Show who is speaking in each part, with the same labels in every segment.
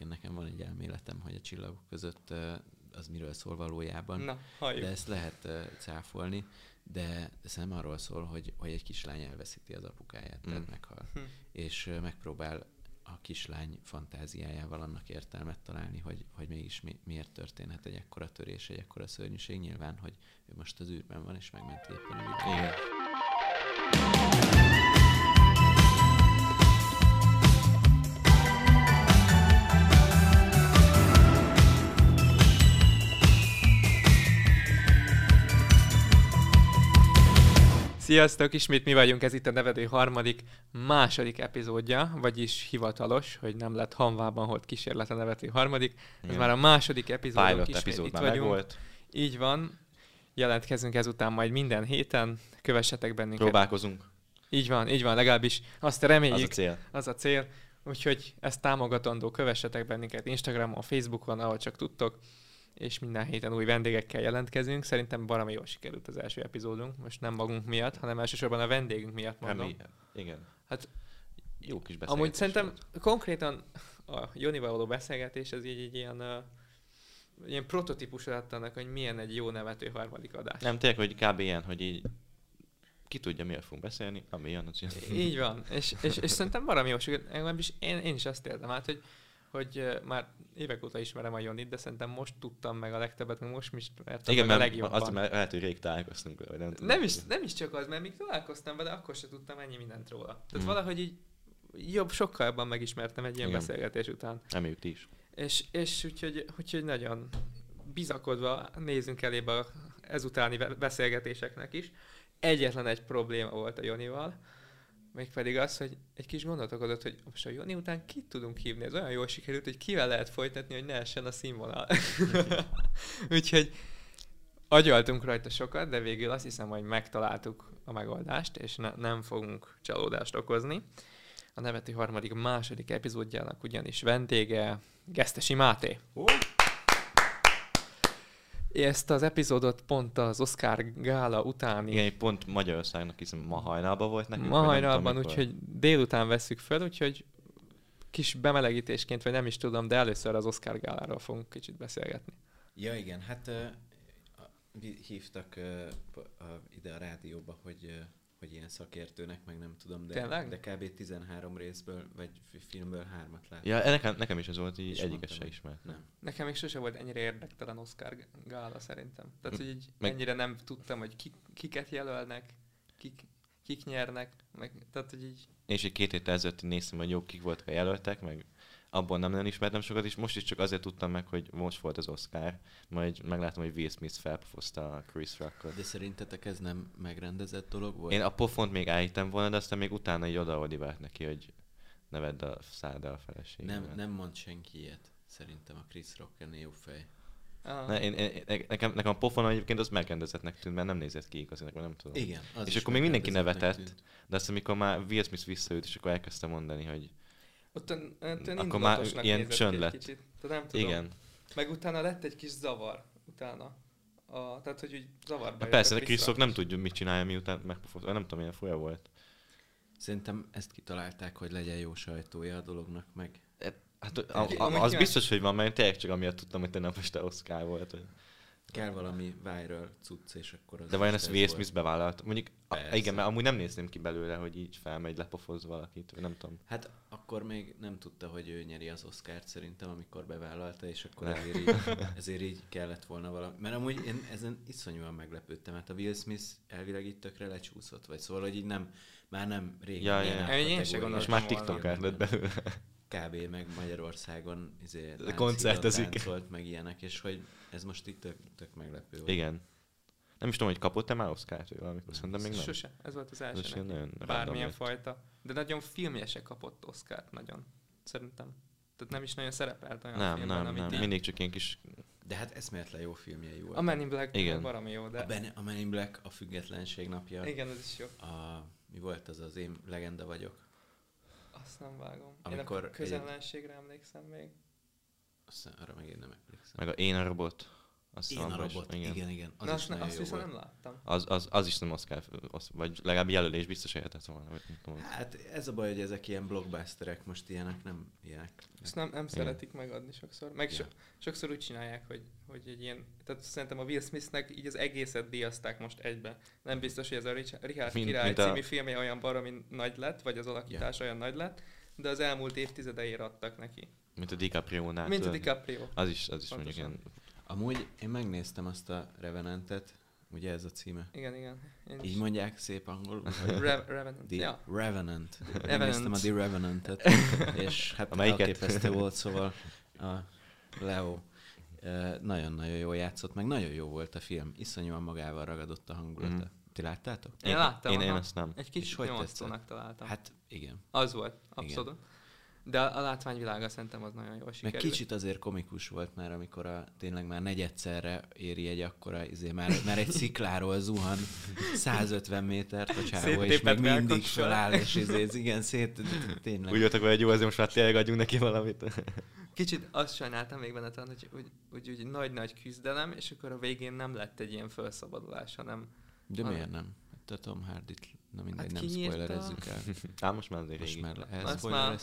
Speaker 1: egyébként nekem van egy elméletem, hogy a csillagok között az miről szól valójában.
Speaker 2: Na, halljuk.
Speaker 1: De ezt lehet cáfolni, de ez nem arról szól, hogy, hogy egy kislány elveszíti az apukáját, tehát
Speaker 3: Mm.
Speaker 1: meghal.
Speaker 2: Hm.
Speaker 1: És megpróbál a kislány fantáziájával annak értelmet találni, hogy, hogy mégis mi, miért történhet egy ekkora törés, egy ekkora szörnyűség. Nyilván, hogy ő most az űrben van, és megmenti éppen a
Speaker 2: Sziasztok, ismét mi vagyunk, ez itt a nevedő harmadik, második epizódja, vagyis hivatalos, hogy nem lett hanvában holt kísérlet a nevető harmadik. Ez
Speaker 3: Igen.
Speaker 2: már a második epizód,
Speaker 3: Pilot
Speaker 2: ismét
Speaker 3: epizód
Speaker 2: itt
Speaker 3: már
Speaker 2: vagyunk.
Speaker 3: megvolt.
Speaker 2: Így van, jelentkezünk ezután majd minden héten, kövessetek bennünket.
Speaker 3: Próbálkozunk.
Speaker 2: Így van, így van, legalábbis azt
Speaker 3: Az
Speaker 2: reméljük,
Speaker 3: a cél.
Speaker 2: az a cél. Úgyhogy ezt támogatandó, kövessetek bennünket Instagramon, Facebookon, ahol csak tudtok, és minden héten új vendégekkel jelentkezünk. Szerintem valami jól sikerült az első epizódunk, most nem magunk miatt, hanem elsősorban a vendégünk miatt mondom.
Speaker 3: Remény. Igen.
Speaker 2: Hát
Speaker 3: Jó kis beszélgetés
Speaker 2: amúgy szerintem
Speaker 3: volt.
Speaker 2: konkrétan a Jonival való beszélgetés, ez így egy ilyen, uh, ilyen prototípus lett annak, hogy milyen egy jó nevető harmadik adás.
Speaker 3: Nem, tényleg, hogy kb. ilyen, hogy így ki tudja, miért fogunk beszélni, ami jön, az jön.
Speaker 2: Így van, és, és, és szerintem valami jó sikerült. Legalábbis én, én is azt éltem át, hogy, hogy már évek óta ismerem a Jonit, de szerintem most tudtam meg a legtöbbet, meg most ismertem
Speaker 3: Igen,
Speaker 2: meg a
Speaker 3: mert
Speaker 2: legjobban.
Speaker 3: az, mert lehet, hogy rég találkoztunk vagy nem tudom.
Speaker 2: Nem is, nem is csak az, mert még találkoztam vele, akkor sem tudtam ennyi mindent róla. Tehát
Speaker 3: Mm.
Speaker 2: valahogy így jobb, sokkal jobban megismertem egy ilyen
Speaker 3: Igen.
Speaker 2: beszélgetés után.
Speaker 3: Reméljük ti is.
Speaker 2: És, és úgyhogy, úgyhogy nagyon bizakodva nézünk elébe a ezutáni be- beszélgetéseknek is. Egyetlen egy probléma volt a Jonival, mégpedig az, hogy egy kis gondot okozott, hogy most a Joni után kit tudunk hívni. Ez olyan jól sikerült, hogy kivel lehet folytatni, hogy ne essen a színvonal. Úgyhogy agyaltunk rajta sokat, de végül azt hiszem, hogy megtaláltuk a megoldást, és ne, nem fogunk csalódást okozni. A nevető harmadik második epizódjának ugyanis vendége Gesztesi Máté. Ezt az epizódot pont az Oscar gála utáni
Speaker 3: Igen, pont Magyarországnak hiszem ma hajnalban volt nekünk.
Speaker 2: ma hajnalban, úgyhogy délután veszük fel, úgyhogy kis bemelegítésként, vagy nem is tudom, de először az Oscar gáláról fogunk kicsit beszélgetni.
Speaker 1: Ja, igen, hát uh, hívtak uh, a, ide a rádióba, hogy, uh, hogy ilyen szakértőnek, meg nem tudom, de,
Speaker 2: Tényleg?
Speaker 1: de kb. 13 részből, vagy fi- filmből hármat láttam.
Speaker 3: Ja, nekem, nekem is ez volt, így
Speaker 1: És
Speaker 3: egyiket se
Speaker 1: hogy
Speaker 3: ismert.
Speaker 1: Nem.
Speaker 2: Nekem még sose volt ennyire érdektelen Oscar gála szerintem. Tehát, hogy így
Speaker 3: Meg-
Speaker 2: ennyire nem tudtam, hogy ki, kiket jelölnek, kik, kik nyernek, meg, tehát, hogy így
Speaker 3: Én is egy két héttel ezelőtt néztem, hogy jó, kik voltak a jelöltek, meg abból nem nagyon ismertem sokat, és most is csak azért tudtam meg, hogy most volt az Oscar, majd meglátom, hogy Will Smith felpofozta a Chris Rockot.
Speaker 1: De szerintetek ez nem megrendezett dolog volt?
Speaker 3: Én a pofont még állítem volna, de aztán még utána így odaodibált neki, hogy ne vedd a száddal a feleségemet.
Speaker 1: nem, nem mond senki ilyet. Szerintem a Chris Rock ennél jobb fej.
Speaker 2: Ah,
Speaker 3: Ne, én, én, ne- nekem, nekem a pofon egyébként az megrendezettnek tűnt, mert nem nézett ki igazinak, vagy nem tudom.
Speaker 1: Igen. Az
Speaker 3: És
Speaker 1: is
Speaker 3: akkor még mindenki nevetett.
Speaker 1: tűnt.
Speaker 3: De aztán, amikor már Will Smith visszaült, és akkor elkezdte mondani, hogy
Speaker 2: ott olyan, olyan
Speaker 3: Akkor már ilyen csönd
Speaker 2: egy
Speaker 3: lett.
Speaker 2: Kicsit. Tehát nem tudom.
Speaker 3: igen.
Speaker 2: Meg utána lett egy kis zavar utána. A, tehát, hogy úgy zavarba jött
Speaker 3: persze, de Chris Rock nem tudja, mit csinálja, miután megpofozta. Nem tudom, milyen folya volt.
Speaker 1: Szerintem ezt kitalálták, hogy legyen jó sajtója a dolognak, meg
Speaker 3: Hát a, a, a, az biztos, hogy van, mert én tényleg csak amiatt tudtam, hogy te nem most a Oscar volt. Hogy...
Speaker 1: kell valami viral cucc, és akkor az
Speaker 3: De vajon ezt
Speaker 1: ez
Speaker 3: Will. Smith bevállalt? Mondjuk, a,
Speaker 1: Persze.
Speaker 3: igen, mert amúgy nem nézném ki belőle, hogy így felmegy, lepofoz valakit, vagy nem tudom.
Speaker 1: Hát akkor még nem tudta, hogy ő nyeri az Oscárt szerintem, amikor bevállalta, és akkor ezért így, ezért így kellett volna valami. Mert amúgy én ezen iszonyúan meglepődtem, hát a Will Smith elvileg itt tökre lecsúszott, vagy szóval, hogy így nem, már nem régen.
Speaker 3: Ja, ja.
Speaker 2: Én se
Speaker 1: kategóriás
Speaker 2: gondoltam
Speaker 3: És már. TikToker lett belőle.
Speaker 1: Kb. meg Magyarországon izé,
Speaker 3: Koncertezik.
Speaker 1: táncolt, meg ilyenek, és hogy ez most itt tök, tök meglepő volt.
Speaker 3: Igen. Nem is tudom, hogy kapott-e már Oscar-t, vagy valamikor, szerintem még nem.
Speaker 2: Sose, ez volt az
Speaker 3: Ez
Speaker 2: első neki.
Speaker 3: nagyon
Speaker 2: Bármilyen
Speaker 3: lett.
Speaker 2: fajta. De nagyon filmjese kapott Oscar-t, nagyon. Szerintem. Tehát nem is nagyon szerepelt olyan
Speaker 3: Nem,
Speaker 2: filmben,
Speaker 3: nem,
Speaker 2: amit
Speaker 3: nem.
Speaker 2: így-
Speaker 3: Mindig csak ilyen kis...
Speaker 1: De hát eszméletlen jó filmjei volt.
Speaker 2: A Men in Black
Speaker 3: Igen.
Speaker 2: baromi jó, de...
Speaker 1: a, ben, a Men in Black, a Függetlenség napja,
Speaker 2: Igen, ez is jó.
Speaker 1: a, mi volt az az én legenda vagyok?
Speaker 2: Azt nem vágom.
Speaker 1: Amikor
Speaker 2: Én a közellenségre emlékszem még.
Speaker 1: Aztán arra meg én nem emlékszem.
Speaker 3: Meg a Én a robot. Azt
Speaker 1: Én a robot. Igen, igen. igen. Az
Speaker 2: Na,
Speaker 1: is
Speaker 2: azt, azt
Speaker 1: jó
Speaker 2: viszont
Speaker 1: volt.
Speaker 2: nem láttam.
Speaker 3: Az, az, az is nem Oscar, az, vagy legalább jelölés biztos érhetett volna. Vagy nem tudom.
Speaker 1: Hát ez a baj, hogy ezek ilyen blockbusterek, most ilyenek nem ilyenek.
Speaker 2: Ezt nem, nem szeretik megadni sokszor. Meg
Speaker 1: Ja.
Speaker 2: so, sokszor úgy csinálják, hogy, hogy egy ilyen... Tehát szerintem a Will Smithnek így az egészet díjazták most egybe. Nem biztos, hogy ez a Rich- Richard
Speaker 3: Mint-
Speaker 2: Király
Speaker 3: mint a-
Speaker 2: című filmje olyan baromi nagy lett, vagy az alakítás olyan nagy lett, de az elmúlt évtizedeire adtak neki.
Speaker 3: Mint a DiCaprio-nál.
Speaker 2: Mint a? DiCaprio.
Speaker 3: Az is, az is mondjuk
Speaker 2: Pontosan.
Speaker 3: ilyen...
Speaker 1: Amúgy én megnéztem azt a Revenantet, ugye ez a címe?
Speaker 2: Igen, igen. Én
Speaker 1: Így
Speaker 2: is.
Speaker 1: mondják szép angolul?
Speaker 2: Re- Revenant.
Speaker 1: The
Speaker 2: Ja.
Speaker 1: Revenant.
Speaker 2: Revenant.
Speaker 1: Megnéztem a The Revenantet, és hát
Speaker 3: A melyiket?
Speaker 1: elképesztő volt, szóval a Leo nagyon-nagyon jól játszott, meg nagyon jó volt a film. Iszonyúan magával ragadott a hangulata.
Speaker 3: Mhm.
Speaker 1: Ti láttátok?
Speaker 2: Én láttam,
Speaker 3: Én, én
Speaker 2: aha.
Speaker 3: azt nem.
Speaker 2: Egy kicsit
Speaker 1: hogy
Speaker 2: nyomasztónak találtam.
Speaker 1: Hát igen.
Speaker 2: Az volt, abszolút. De a, látványvilága szerintem az nagyon jól
Speaker 1: Meg
Speaker 2: sikerült.
Speaker 1: kicsit azért komikus volt már, amikor a, tényleg már negyedszerre éri egy akkora, izé, már, már egy szikláról zuhan 150 métert a csávó, és még mindig feláll, és izé, igen, szét, tényleg.
Speaker 3: Úgy voltak, hogy jó, azért most már tényleg adjunk neki valamit.
Speaker 2: Kicsit azt sajnáltam még benne hogy úgy, úgy, úgy nagy-nagy küzdelem, és akkor a végén nem lett egy ilyen felszabadulás, hanem
Speaker 1: De miért nem? Hát a Tom Hardy-t, na mindegy,
Speaker 2: Hát
Speaker 1: nem spoilerezzük el.
Speaker 3: Ám most már azért
Speaker 1: Most már
Speaker 2: Azt már-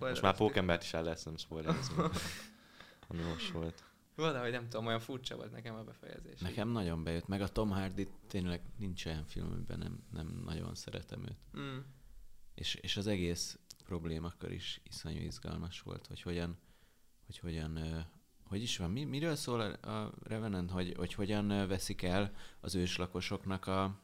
Speaker 3: Most már pókembert is el lesz nem spoilerezni. Ami most volt.
Speaker 2: Valahogy nem tudom, olyan furcsa volt nekem a befejezés.
Speaker 1: Nekem nagyon bejött, meg a Tom Hardy tényleg nincs olyan film, amiben nem, nem nagyon szeretem őt.
Speaker 2: Mm.
Speaker 1: És, és az egész problémakör is iszonyú izgalmas volt, hogy hogyan, hogy hogyan, hogy is van, mi, miről szól a, a Revenant, hogy, hogy hogyan veszik el az őslakosoknak a,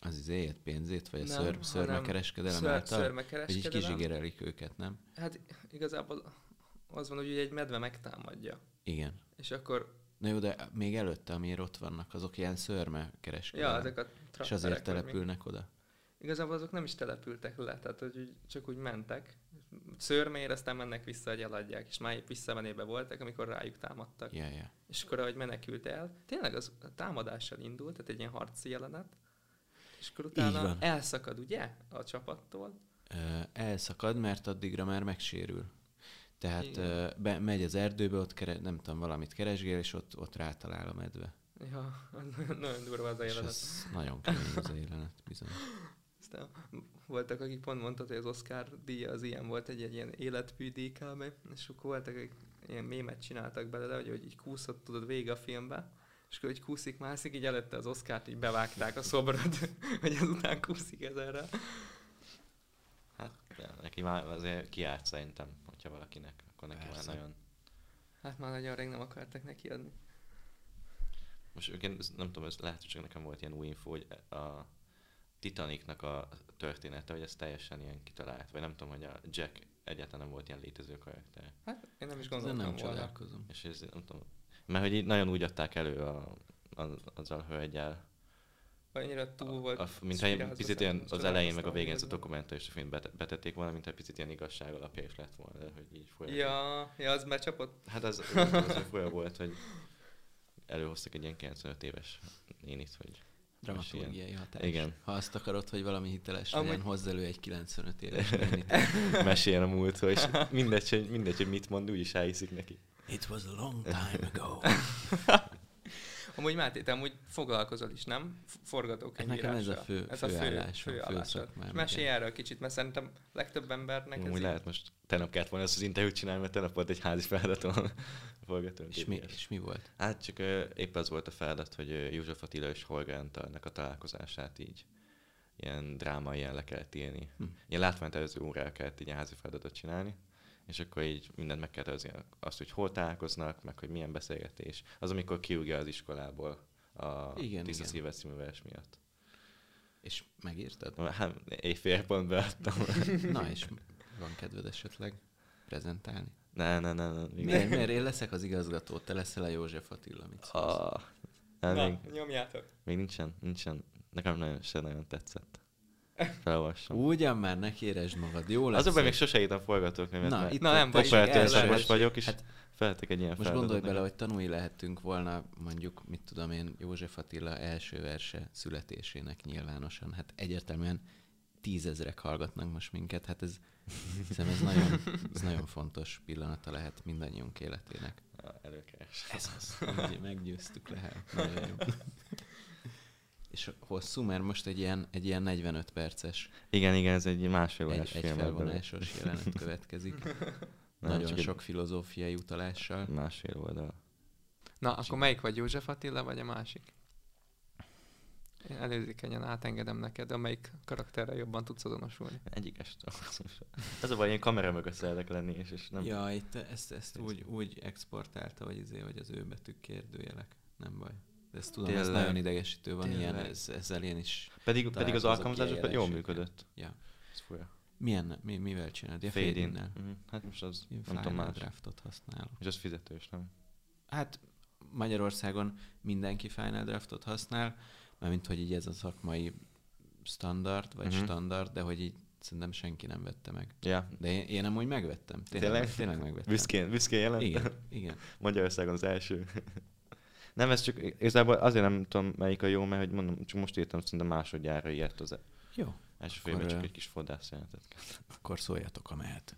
Speaker 1: az izéjét, pénzét, vagy a
Speaker 2: Nem,
Speaker 1: ször, szörmekereskedelem
Speaker 2: Ször,
Speaker 1: által? Hogy így
Speaker 2: szörmekereskedelem.
Speaker 1: kizsigerelik őket, nem?
Speaker 2: Hát igazából az van, hogy egy medve megtámadja.
Speaker 1: Igen.
Speaker 2: És akkor,
Speaker 1: Na jó, de még előtte, amiért ott vannak, azok ilyen szörme kereskedelem.
Speaker 2: ja, ezek a
Speaker 1: és azért
Speaker 2: vagy
Speaker 1: települnek oda.
Speaker 2: Igazából azok nem is települtek le, tehát hogy csak úgy mentek. Szörmér, aztán mennek vissza, hogy eladják, és már épp visszamenébe voltak, amikor rájuk támadtak.
Speaker 1: Ja, ja.
Speaker 2: És akkor, ahogy menekült el, tényleg az a támadással indult, tehát egy ilyen harci jelenet, és akkor utána
Speaker 1: van.
Speaker 2: elszakad, ugye, a csapattól.
Speaker 1: Elszakad, mert addigra már megsérül. Tehát
Speaker 2: Igen.
Speaker 1: be, megy az erdőbe, ott kere, nem tudom, valamit keresgél, és ott, ott rátalál a medve.
Speaker 2: Ja, nagyon, durva az a
Speaker 1: És
Speaker 2: jelenet.
Speaker 1: ez nagyon kemény az a jelenet, bizony.
Speaker 2: Aztán voltak, akik pont mondtad, hogy az Oscar díja az ilyen volt, egy, egy ilyen életmű kb. És akkor voltak, akik ilyen mémet csináltak belőle, hogy, hogy így kúszott, tudod, vége a filmbe, és akkor, hogy kúszik, mászik, így előtte az Oscárt így bevágták a szobrot, hogy azután kúszik ezerre.
Speaker 3: Hát, ja, neki már azért kiárt szerintem, hogyha valakinek, akkor neki
Speaker 1: Persze.
Speaker 3: már nagyon...
Speaker 2: Hát már nagyon rég nem akartak neki adni.
Speaker 3: Most ez- nem tudom, ez lehet, hogy csak nekem volt ilyen új info, hogy a Titanicnak a története, hogy ez teljesen ilyen kitalált, vagy nem tudom, hogy a Jack egyáltalán nem volt ilyen létező karakter.
Speaker 2: Hát én nem is
Speaker 1: Ezen
Speaker 2: gondoltam
Speaker 1: nem
Speaker 2: volna.
Speaker 1: csodálkozom.
Speaker 3: És ez nem tudom, mert hogy így nagyon úgy adták elő a, a, azzal a hölgyel,
Speaker 2: Annyira túl volt.
Speaker 3: a, a, mintha egy
Speaker 2: spirálzva,
Speaker 3: picit ilyen az elején meg a végén ezt a
Speaker 2: hogy ez-
Speaker 3: dokumentar és a film bete- betették volna, mintha egy picit ilyen igazság alapja is lett volna, de hogy így folyam.
Speaker 2: Ja, ja, az becsapott.
Speaker 3: Hát az, az, az, az folyam volt, hogy előhoztak egy ilyen 95 éves nénit, hogy
Speaker 1: Dramaturgiai hatás.
Speaker 3: Igen.
Speaker 1: Ha azt akarod, hogy valami hiteles
Speaker 2: Amúgy-
Speaker 1: legyen, hozz elő egy 95 éves nénit.
Speaker 3: meséljen a múltról, és mindegy, hogy, mindegy, hogy mit mond, úgyis elhiszik neki.
Speaker 1: It was a long time ago.
Speaker 2: Amúgy Máté, te amúgy foglalkozol is, nem? F- Forgatókönyvírással.
Speaker 1: Nekem ez a fő-
Speaker 2: ez a fő,
Speaker 1: főállásom,
Speaker 2: fő állásod.
Speaker 1: főszakmám,
Speaker 2: És mesélj erről kicsit, mert szerintem legtöbb embernek ez
Speaker 3: Úgy
Speaker 2: így-
Speaker 3: lehet most tegnap kellett volna ezt az interjút csinálni, mert tegnap volt egy házi feladatom a forgatókönyv.
Speaker 1: és, mi, és mi volt?
Speaker 3: Hát csak ö, épp az volt a feladat, hogy ö, József Attila és Holger Antalnak a találkozását így ilyen drámai le kellett írni.
Speaker 1: Hm.
Speaker 3: Ilyen látványtervező órára kellett így ilyen házi feladatot csinálni, és akkor így mindent meg kell tervezni, azt, hogy hol találkoznak, meg hogy milyen beszélgetés. Az, amikor kiúgja az iskolából a
Speaker 1: Igen,
Speaker 3: Tiszta
Speaker 1: igen.
Speaker 3: Szíves című vers miatt.
Speaker 1: És megírtad?
Speaker 3: Hát éjfél pont beadtam.
Speaker 1: Na, és van kedved esetleg prezentálni?
Speaker 3: ne, ne, ne, ne.
Speaker 1: Miért, miért én leszek az igazgató, te leszel a József Attila, mit szólsz?
Speaker 3: Ah, ne,
Speaker 2: Na,
Speaker 3: még,
Speaker 2: nyomjátok.
Speaker 3: még nincsen, nincsen. Nekem nagyon, se nagyon tetszett. Felolvassam.
Speaker 1: Ugyan már ne kéresd magad, jó lesz.
Speaker 3: Az a baj, még sose írtam forgatókönyvet,
Speaker 1: Na,
Speaker 3: mert
Speaker 1: itt
Speaker 2: Na, nem baj,
Speaker 3: operatőr szakos vagyok, és
Speaker 1: Hát-
Speaker 3: feltek egy ilyen
Speaker 1: Most gondolj bele, hogy tanulni lehettünk volna mondjuk, mit tudom én, József Attila első verse születésének nyilvánosan. Hát egyértelműen tízezrek hallgatnak most minket, hát ez Hiszen ez nagyon, ez nagyon fontos pillanata lehet mindannyiunk életének.
Speaker 3: Előkeres.
Speaker 1: Ez az. Meggyőztük lehet. Nagyon jó. És hosszú, mert most egy ilyen, egy ilyen 45 perces,
Speaker 3: Igen, igen, ez egy másfél
Speaker 1: egy,
Speaker 3: órás
Speaker 1: egy
Speaker 3: film.
Speaker 1: felvonásos jelenet következik.
Speaker 3: Nem,
Speaker 1: Nagyon
Speaker 3: csak egy-
Speaker 1: sok filozófiai utalással.
Speaker 3: Másfél oldal.
Speaker 2: Na, akkor melyik vagy, József Attila, vagy a másik? Én előzékenyen átengedem neked, amelyik karakterrel jobban tudsz azonosulni.
Speaker 3: Egyikes. Ez a baj, én kamera mögött szeretek lenni, és, és nem...
Speaker 1: Ja, itt ezt, ezt úgy, úgy exportálta, hogy, izé, hogy az ő betűk kérdőjelek. Nem baj. Ezt tudom, ez
Speaker 3: Tényleg.
Speaker 1: nagyon idegesítő van, ilyen,
Speaker 3: Tényleg.
Speaker 1: ez, ezzel én is.
Speaker 3: Pedig, pedig az alkalmazásokban
Speaker 1: ilyen
Speaker 3: jól működött.
Speaker 1: Ja.
Speaker 3: Ez fura.
Speaker 1: Milyen, mi, mivel csinálod? Ja,
Speaker 3: Fade in. Mhm. Hát most az,
Speaker 1: Én
Speaker 3: nem tudom más.
Speaker 1: Draftot használok.
Speaker 3: És az fizetős, nem?
Speaker 1: Hát Magyarországon mindenki Final Draftot használ, mármint hogy így ez a szakmai standard, vagy uh-huh. standard, de hogy így szerintem senki nem vette meg.
Speaker 3: Ja.
Speaker 1: De én, én amúgy megvettem. Tényleg,
Speaker 3: Tényleg?
Speaker 1: tényleg megvettem.
Speaker 3: Büszkén, büszkén jelent?
Speaker 1: Igen, igen.
Speaker 3: Magyarországon az első. Nem, ez csak igazából azért nem tudom melyik a jó, mert hogy mondom, csak most írtam szerintem másodjára ilyet az
Speaker 1: Jó,
Speaker 3: első
Speaker 1: Akkor,
Speaker 3: filmben, csak egy kis fodrász jelentet.
Speaker 1: akkor szóljatok, ha mehet.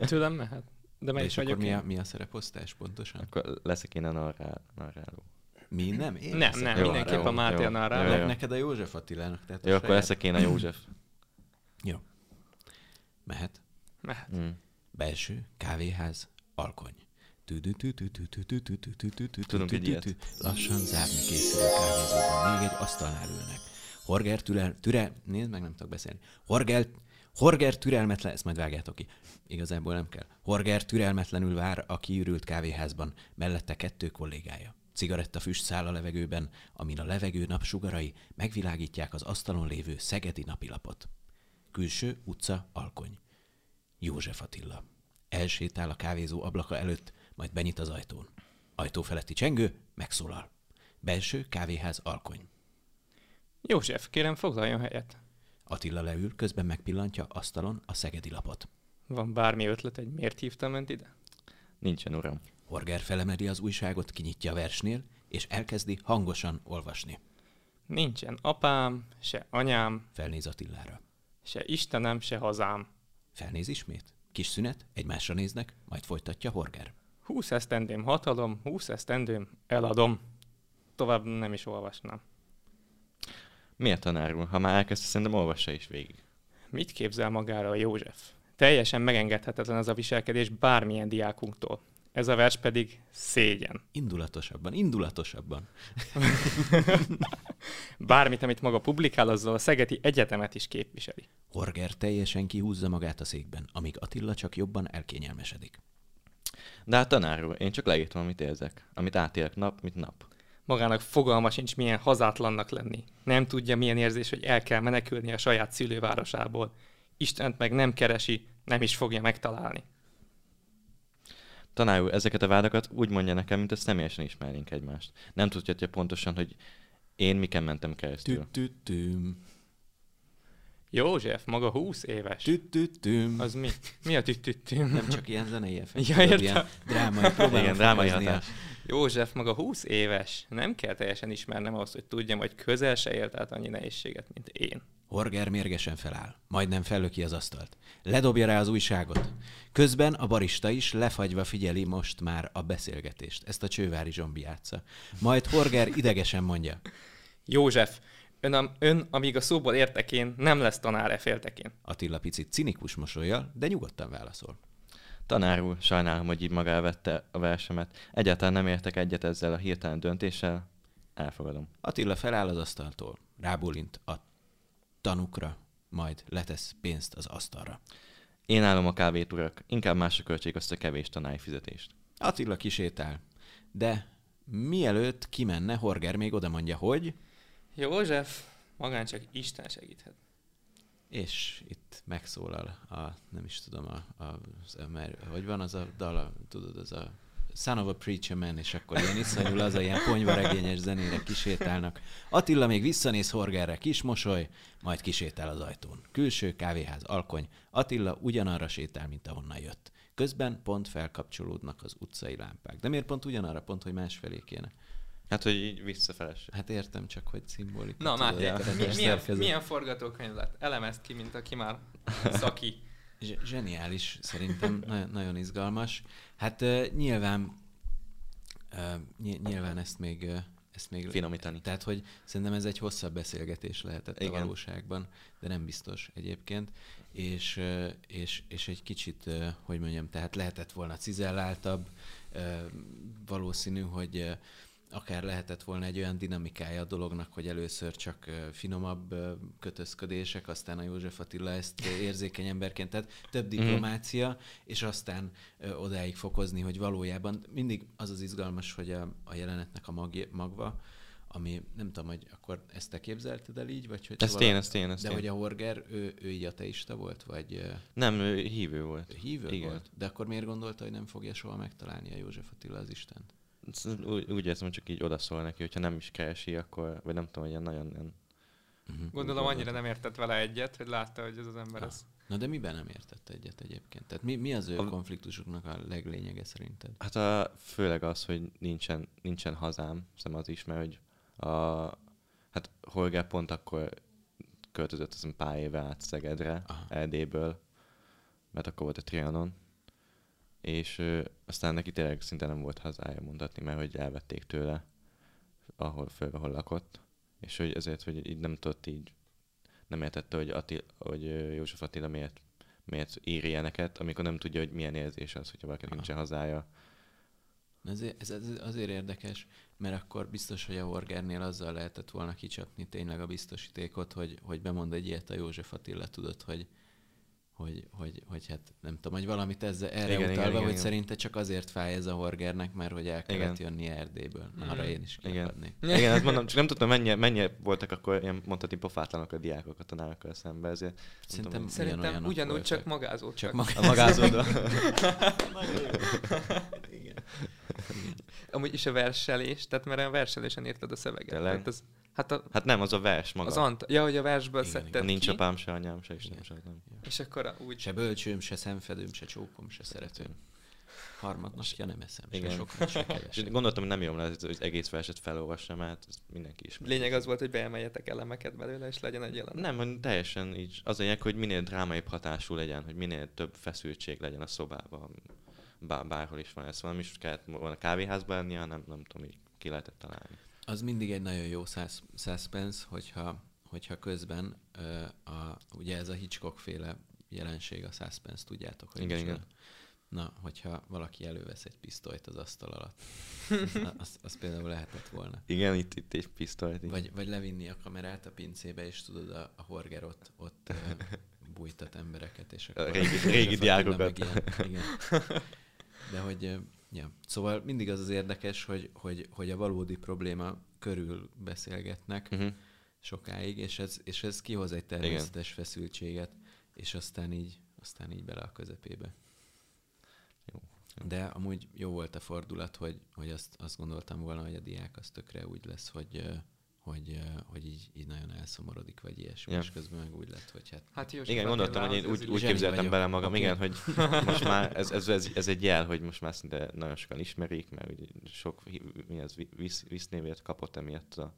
Speaker 2: Tőlem mehet. De melyik vagyok
Speaker 1: mi a, mi a szereposztás pontosan?
Speaker 3: Akkor leszek én a narrál, narráló.
Speaker 1: Mi nem? Én
Speaker 2: Nem, nem,
Speaker 1: a
Speaker 2: mindenképp a Máté
Speaker 3: jó,
Speaker 2: a narráló.
Speaker 3: jó, jó.
Speaker 1: Neked a József Attilának, tehát a
Speaker 3: Jó, akkor
Speaker 1: saját-
Speaker 3: leszek én a József.
Speaker 1: Jó. Mehet.
Speaker 2: Mehet.
Speaker 3: Mm.
Speaker 1: Belső, kávéház, alkony.
Speaker 3: Tudunk egy ilyet.
Speaker 1: Lassan zárni készülő kávézóban még egy asztalnál ülnek. Horger türel, türel, nézd meg, nem tudok beszélni. Horger, Horger türelmetlen, ezt majd vágjátok ki. Igazából nem kell. Horger türelmetlenül vár a kiürült kávéházban, mellette kettő kollégája. Cigarettafüst száll a levegőben, amin a levegő napsugarai megvilágítják az asztalon lévő szegedi napilapot. Külső utca, alkony. József Attila. Elsétál a kávézó ablaka előtt, majd benyit az ajtón. Ajtó feletti csengő megszólal. Belső kávéház alkony.
Speaker 2: József, kérem foglaljon helyet.
Speaker 1: Attila leül, közben megpillantja asztalon a szegedi lapot.
Speaker 2: Van bármi ötlet, hogy miért hívtam önt ide?
Speaker 3: Nincsen, uram.
Speaker 1: Horger felemeli az újságot, kinyitja a versnél, és elkezdi hangosan olvasni.
Speaker 2: Nincsen apám, se anyám,
Speaker 1: Felnéz Attilára.
Speaker 2: se Istenem, se hazám.
Speaker 1: Felnéz ismét. Kis szünet, egymásra néznek, majd folytatja Horger.
Speaker 2: Húsz esztendőm hatalom, húsz esztendőm eladom. Tovább nem is olvasnám.
Speaker 3: Miért tanár úr? Ha már elkezdte, szerintem olvassa is végig.
Speaker 2: Mit képzel magára a József? Teljesen megengedhetetlen ez a viselkedés bármilyen diákunktól. Ez a vers pedig szégyen.
Speaker 1: Indulatosabban, indulatosabban.
Speaker 2: Bármit, amit maga publikál, azzal a Szegeti Egyetemet is képviseli.
Speaker 1: Horger teljesen kihúzza magát a székben, amíg Attila csak jobban elkényelmesedik.
Speaker 3: De hát tanár úr, én csak leírtam, amit érzek. Amit átélek nap, mint nap.
Speaker 2: Magának fogalma sincs, milyen hazátlannak lenni. Nem tudja, milyen érzés, hogy el kell menekülni a saját szülővárosából. Istent meg nem keresi, nem is fogja megtalálni.
Speaker 3: Tanár úr, ezeket a vádakat úgy mondja nekem, mint a személyesen ismernénk egymást. Nem tudja pontosan, hogy én miken mentem keresztül.
Speaker 1: Tütütüm,
Speaker 2: József, maga 20 éves.
Speaker 1: tütütüm.
Speaker 2: Az mi? Mi a tüttüttüm?
Speaker 1: Nem csak ilyen zenei effekt.
Speaker 2: Ja, értem.
Speaker 1: ilyen drámai, próbálom
Speaker 3: Igen, drámai hatás.
Speaker 2: József maga 20 éves. Nem kell teljesen ismernem ahhoz, hogy tudjam, hogy közel se élt át annyi nehézséget, mint én.
Speaker 1: Horger mérgesen feláll, majdnem fellöki az asztalt. Ledobja rá az újságot. Közben a barista is lefagyva figyeli most már a beszélgetést. Ezt a csővári zsombi játsza. Majd Horger idegesen mondja.
Speaker 2: József, ön, ön amíg a szóból értek én, nem lesz tanár e féltekén.
Speaker 1: Attila picit cinikus mosolyjal, de nyugodtan válaszol.
Speaker 3: Tanár úr, sajnálom, hogy így maga vette a versemet. Egyáltalán nem értek egyet ezzel a hirtelen döntéssel. Elfogadom.
Speaker 1: Attila feláll az asztaltól, rábólint a tanukra, majd letesz pénzt az asztalra.
Speaker 3: Én állom a kávét, urak. Inkább másra költsék azt a kevés tanári fizetést.
Speaker 1: Attila kisétál, de mielőtt kimenne, Horger még oda mondja, hogy...
Speaker 2: József, magán csak Isten segíthet.
Speaker 1: És itt megszólal a, nem is tudom, a, a, az, mert hogy van az a dal, a, tudod, az a Son of a Preacher Man, és akkor ilyen iszonyú az a ilyen ponyvaregényes zenére kisétálnak. Attila még visszanéz Horgerre, kis mosoly, majd kisétál az ajtón. Külső kávéház, alkony. Attila ugyanarra sétál, mint ahonnan jött. Közben pont felkapcsolódnak az utcai lámpák. De miért pont ugyanarra, pont, hogy másfelé kéne?
Speaker 3: Hát, hogy így visszafeleső.
Speaker 1: Hát értem csak, hogy szimbolikus.
Speaker 2: Na, Máté,
Speaker 3: Ja.
Speaker 2: mi, milyen, milyen forgatókönyv lett? Elemezd ki, mint aki már szaki.
Speaker 1: Zse- Zseniális, szerintem, nagyon, nagyon izgalmas. Hát uh, nyilván, uh, ny- nyilván ezt még, uh, ezt még
Speaker 3: Finomítani.
Speaker 1: Tehát, hogy szerintem ez egy hosszabb beszélgetés lehetett
Speaker 3: Igen.
Speaker 1: a valóságban, de nem biztos egyébként. És, és, és egy kicsit, hogy mondjam, tehát lehetett volna cizelláltabb, valószínű, hogy akár lehetett volna egy olyan dinamikája a dolognak, hogy először csak finomabb kötözködések, aztán a József Attila ezt érzékeny emberként, tehát több diplomácia, és aztán odáig fokozni, hogy valójában mindig az az izgalmas, hogy a, a jelenetnek a magja, magva, ami nem tudom, hogy akkor ezt te képzelted el így, vagy hogy
Speaker 3: Ezt
Speaker 1: vala-
Speaker 3: én, ezt én, ezt
Speaker 1: De
Speaker 3: én.
Speaker 1: hogy a Horger, ő, ő így ateista volt, vagy
Speaker 3: Nem, ő hívő volt.
Speaker 1: hívő
Speaker 3: Igen.
Speaker 1: volt? De akkor miért gondolta, hogy nem fogja soha megtalálni a József Attila az Istent?
Speaker 3: Úgy, úgy érzem, hogy csak így odaszól neki, hogyha nem is keresi, akkor, vagy nem tudom, hogy ilyen nagyon ilyen
Speaker 1: Uh-huh.
Speaker 2: Gondolom annyira nem értett vele egyet, hogy látta, hogy ez az ember az.
Speaker 1: Na de miben nem értett egyet egyébként? Tehát mi, mi az ő
Speaker 3: A-
Speaker 1: konfliktusuknak a leglényege szerinted?
Speaker 3: Hát a, főleg az, hogy nincsen, nincsen hazám, hiszem az is, mert hogy a, hát Holger pont akkor költözött hiszem pár éve át Szegedre,
Speaker 1: Aha.
Speaker 3: Erdélyből, mert akkor volt a Trianon, és ö, aztán neki tényleg szinte nem volt hazája mondhatni, mert hogy elvették tőle, ahol föl, ahol lakott, és hogy ezért, hogy így nem tudott így, nem értette, hogy, Attila, hogy József Attila miért, miért ír ilyeneket, amikor nem tudja, hogy milyen érzés az, hogyha valakinek nincsen hazája.
Speaker 1: Azért, ez, ez azért érdekes, mert akkor biztos, hogy a Horgernél azzal lehetett volna kicsapni tényleg a biztosítékot, hogy, hogy bemond egy ilyet a József Attila, tudod, hogy, hogy, hogy, hogy hát nem tudom, hogy valamit ezzel erre
Speaker 3: Igen,
Speaker 1: igen,
Speaker 3: igen,
Speaker 1: utalva,
Speaker 3: igen,
Speaker 1: hogy
Speaker 3: igen.
Speaker 1: szerinte csak azért fáj ez a Horgernek, mert hogy el kellett
Speaker 3: Igen.
Speaker 1: jönni Erdélyből. Na, arra
Speaker 2: Mhm.
Speaker 1: én is
Speaker 3: Igen.
Speaker 1: kiakadnék.
Speaker 3: Igen, ezt mondom, csak nem tudtam, mennyi, mennyi voltak akkor ilyen mondhatni pofátlanok a diákok a tanárokkal szemben, ezért
Speaker 1: Szerintem,
Speaker 2: Szerintem
Speaker 1: ugyanolyanok
Speaker 2: ugyanúgy csak
Speaker 1: voltak. Csak
Speaker 2: Csak
Speaker 1: mag-
Speaker 3: a magázódva.
Speaker 1: Igen.
Speaker 2: Amúgy is a verselés, tehát mert a verselésen írtad a szöveget.
Speaker 3: Tényleg?
Speaker 2: Tehát az, hát a,
Speaker 3: Hát nem, az a vers maga.
Speaker 2: az ant, ja, hogy a versből
Speaker 1: Igen,
Speaker 2: szedted
Speaker 3: Nincs
Speaker 2: ki,
Speaker 3: apám, se anyám, se Istenem,
Speaker 1: Igen.
Speaker 3: se nem.
Speaker 2: és akkor a- úgy
Speaker 1: Se bölcsőm, se szemfedőm, se csókom, se szeretőm. Harmadnapja nem eszem, se
Speaker 3: Igen.
Speaker 1: sokat, se keveset.
Speaker 3: Gondoltam, hogy nem jó lesz az egész verset felolvasni, mert ezt mindenki is.
Speaker 2: lényeg az volt, hogy beemeljetek elemeket belőle, és legyen egy jelenet.
Speaker 3: Nem, hogy teljesen így. Az a lényeg, hogy minél drámaibb hatású legyen, hogy minél több feszültség legyen a szobában. Bár, bárhol is van ez. Nem is kellett volna kávéházba lenni, hanem nem tudom, így ki lehetett találni.
Speaker 1: Az mindig egy nagyon jó sus- suspense, hogyha, hogyha közben ö, a, ugye ez a Hitchcock féle jelenség a suspense, tudjátok, hogy
Speaker 3: Igen, igen.
Speaker 1: Na, hogyha valaki elővesz egy pisztolyt az asztal alatt, az, az, az például lehetett volna.
Speaker 3: Igen, itt, itt egy pisztolyt.
Speaker 1: Vagy, vagy levinni a kamerát a pincébe, és tudod, a, a horger ott, ott bújtat embereket, és akkor...
Speaker 3: régi-
Speaker 1: József
Speaker 3: régi
Speaker 1: Attila
Speaker 3: diákokat.
Speaker 1: meg ilyen, Igen. De hogy, ja. Szóval mindig az az érdekes, hogy, hogy, hogy a valódi probléma körül beszélgetnek
Speaker 3: Mhm.
Speaker 1: sokáig, és ez, és ez kihoz egy természetes feszültséget, és aztán így, aztán így bele a közepébe.
Speaker 3: Jó. Jó.
Speaker 1: De amúgy jó volt a fordulat, hogy, hogy azt, azt gondoltam volna, hogy a diák az tökre úgy lesz, hogy, hogy, hogy így, így nagyon elszomorodik, vagy ilyesmi,
Speaker 3: Ja.
Speaker 1: és közben meg úgy lett, hogy hát
Speaker 2: Hát jó,
Speaker 3: Igen, gondoltam, hogy én úgy, úgy képzeltem
Speaker 1: vagyok.
Speaker 3: bele magam, igen, hogy most már ez, ez, ez, ez, egy jel, hogy most már szinte nagyon sokan ismerik, mert ugye sok mi az, visz, visznévért kapott emiatt a,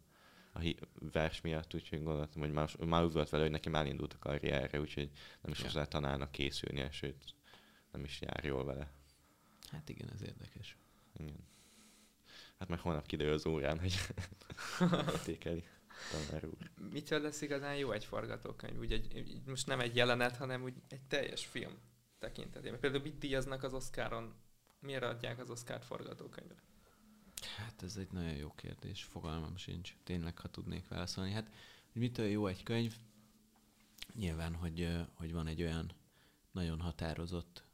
Speaker 3: a hi- vers miatt, úgyhogy gondoltam, hogy már, már úgy volt vele, hogy neki már indult a karrierre, úgyhogy nem is
Speaker 1: Ja.
Speaker 3: hozzá tanálnak készülni, sőt nem is jár jól vele.
Speaker 1: Hát igen, ez érdekes.
Speaker 3: Igen. Hát meg holnap kiderül az órán, hogy értékeli tanár úr.
Speaker 2: Mitől lesz igazán jó egy forgatókönyv? Úgy egy, most nem egy jelenet, hanem úgy egy teljes film tekintetében. Például mit díjaznak az Oscaron? Miért adják az Oscar forgatókönyvre?
Speaker 1: Hát ez egy nagyon jó kérdés, fogalmam sincs. Tényleg, ha tudnék válaszolni. Hát, hogy mitől jó egy könyv? Nyilván, hogy, hogy van egy olyan nagyon határozott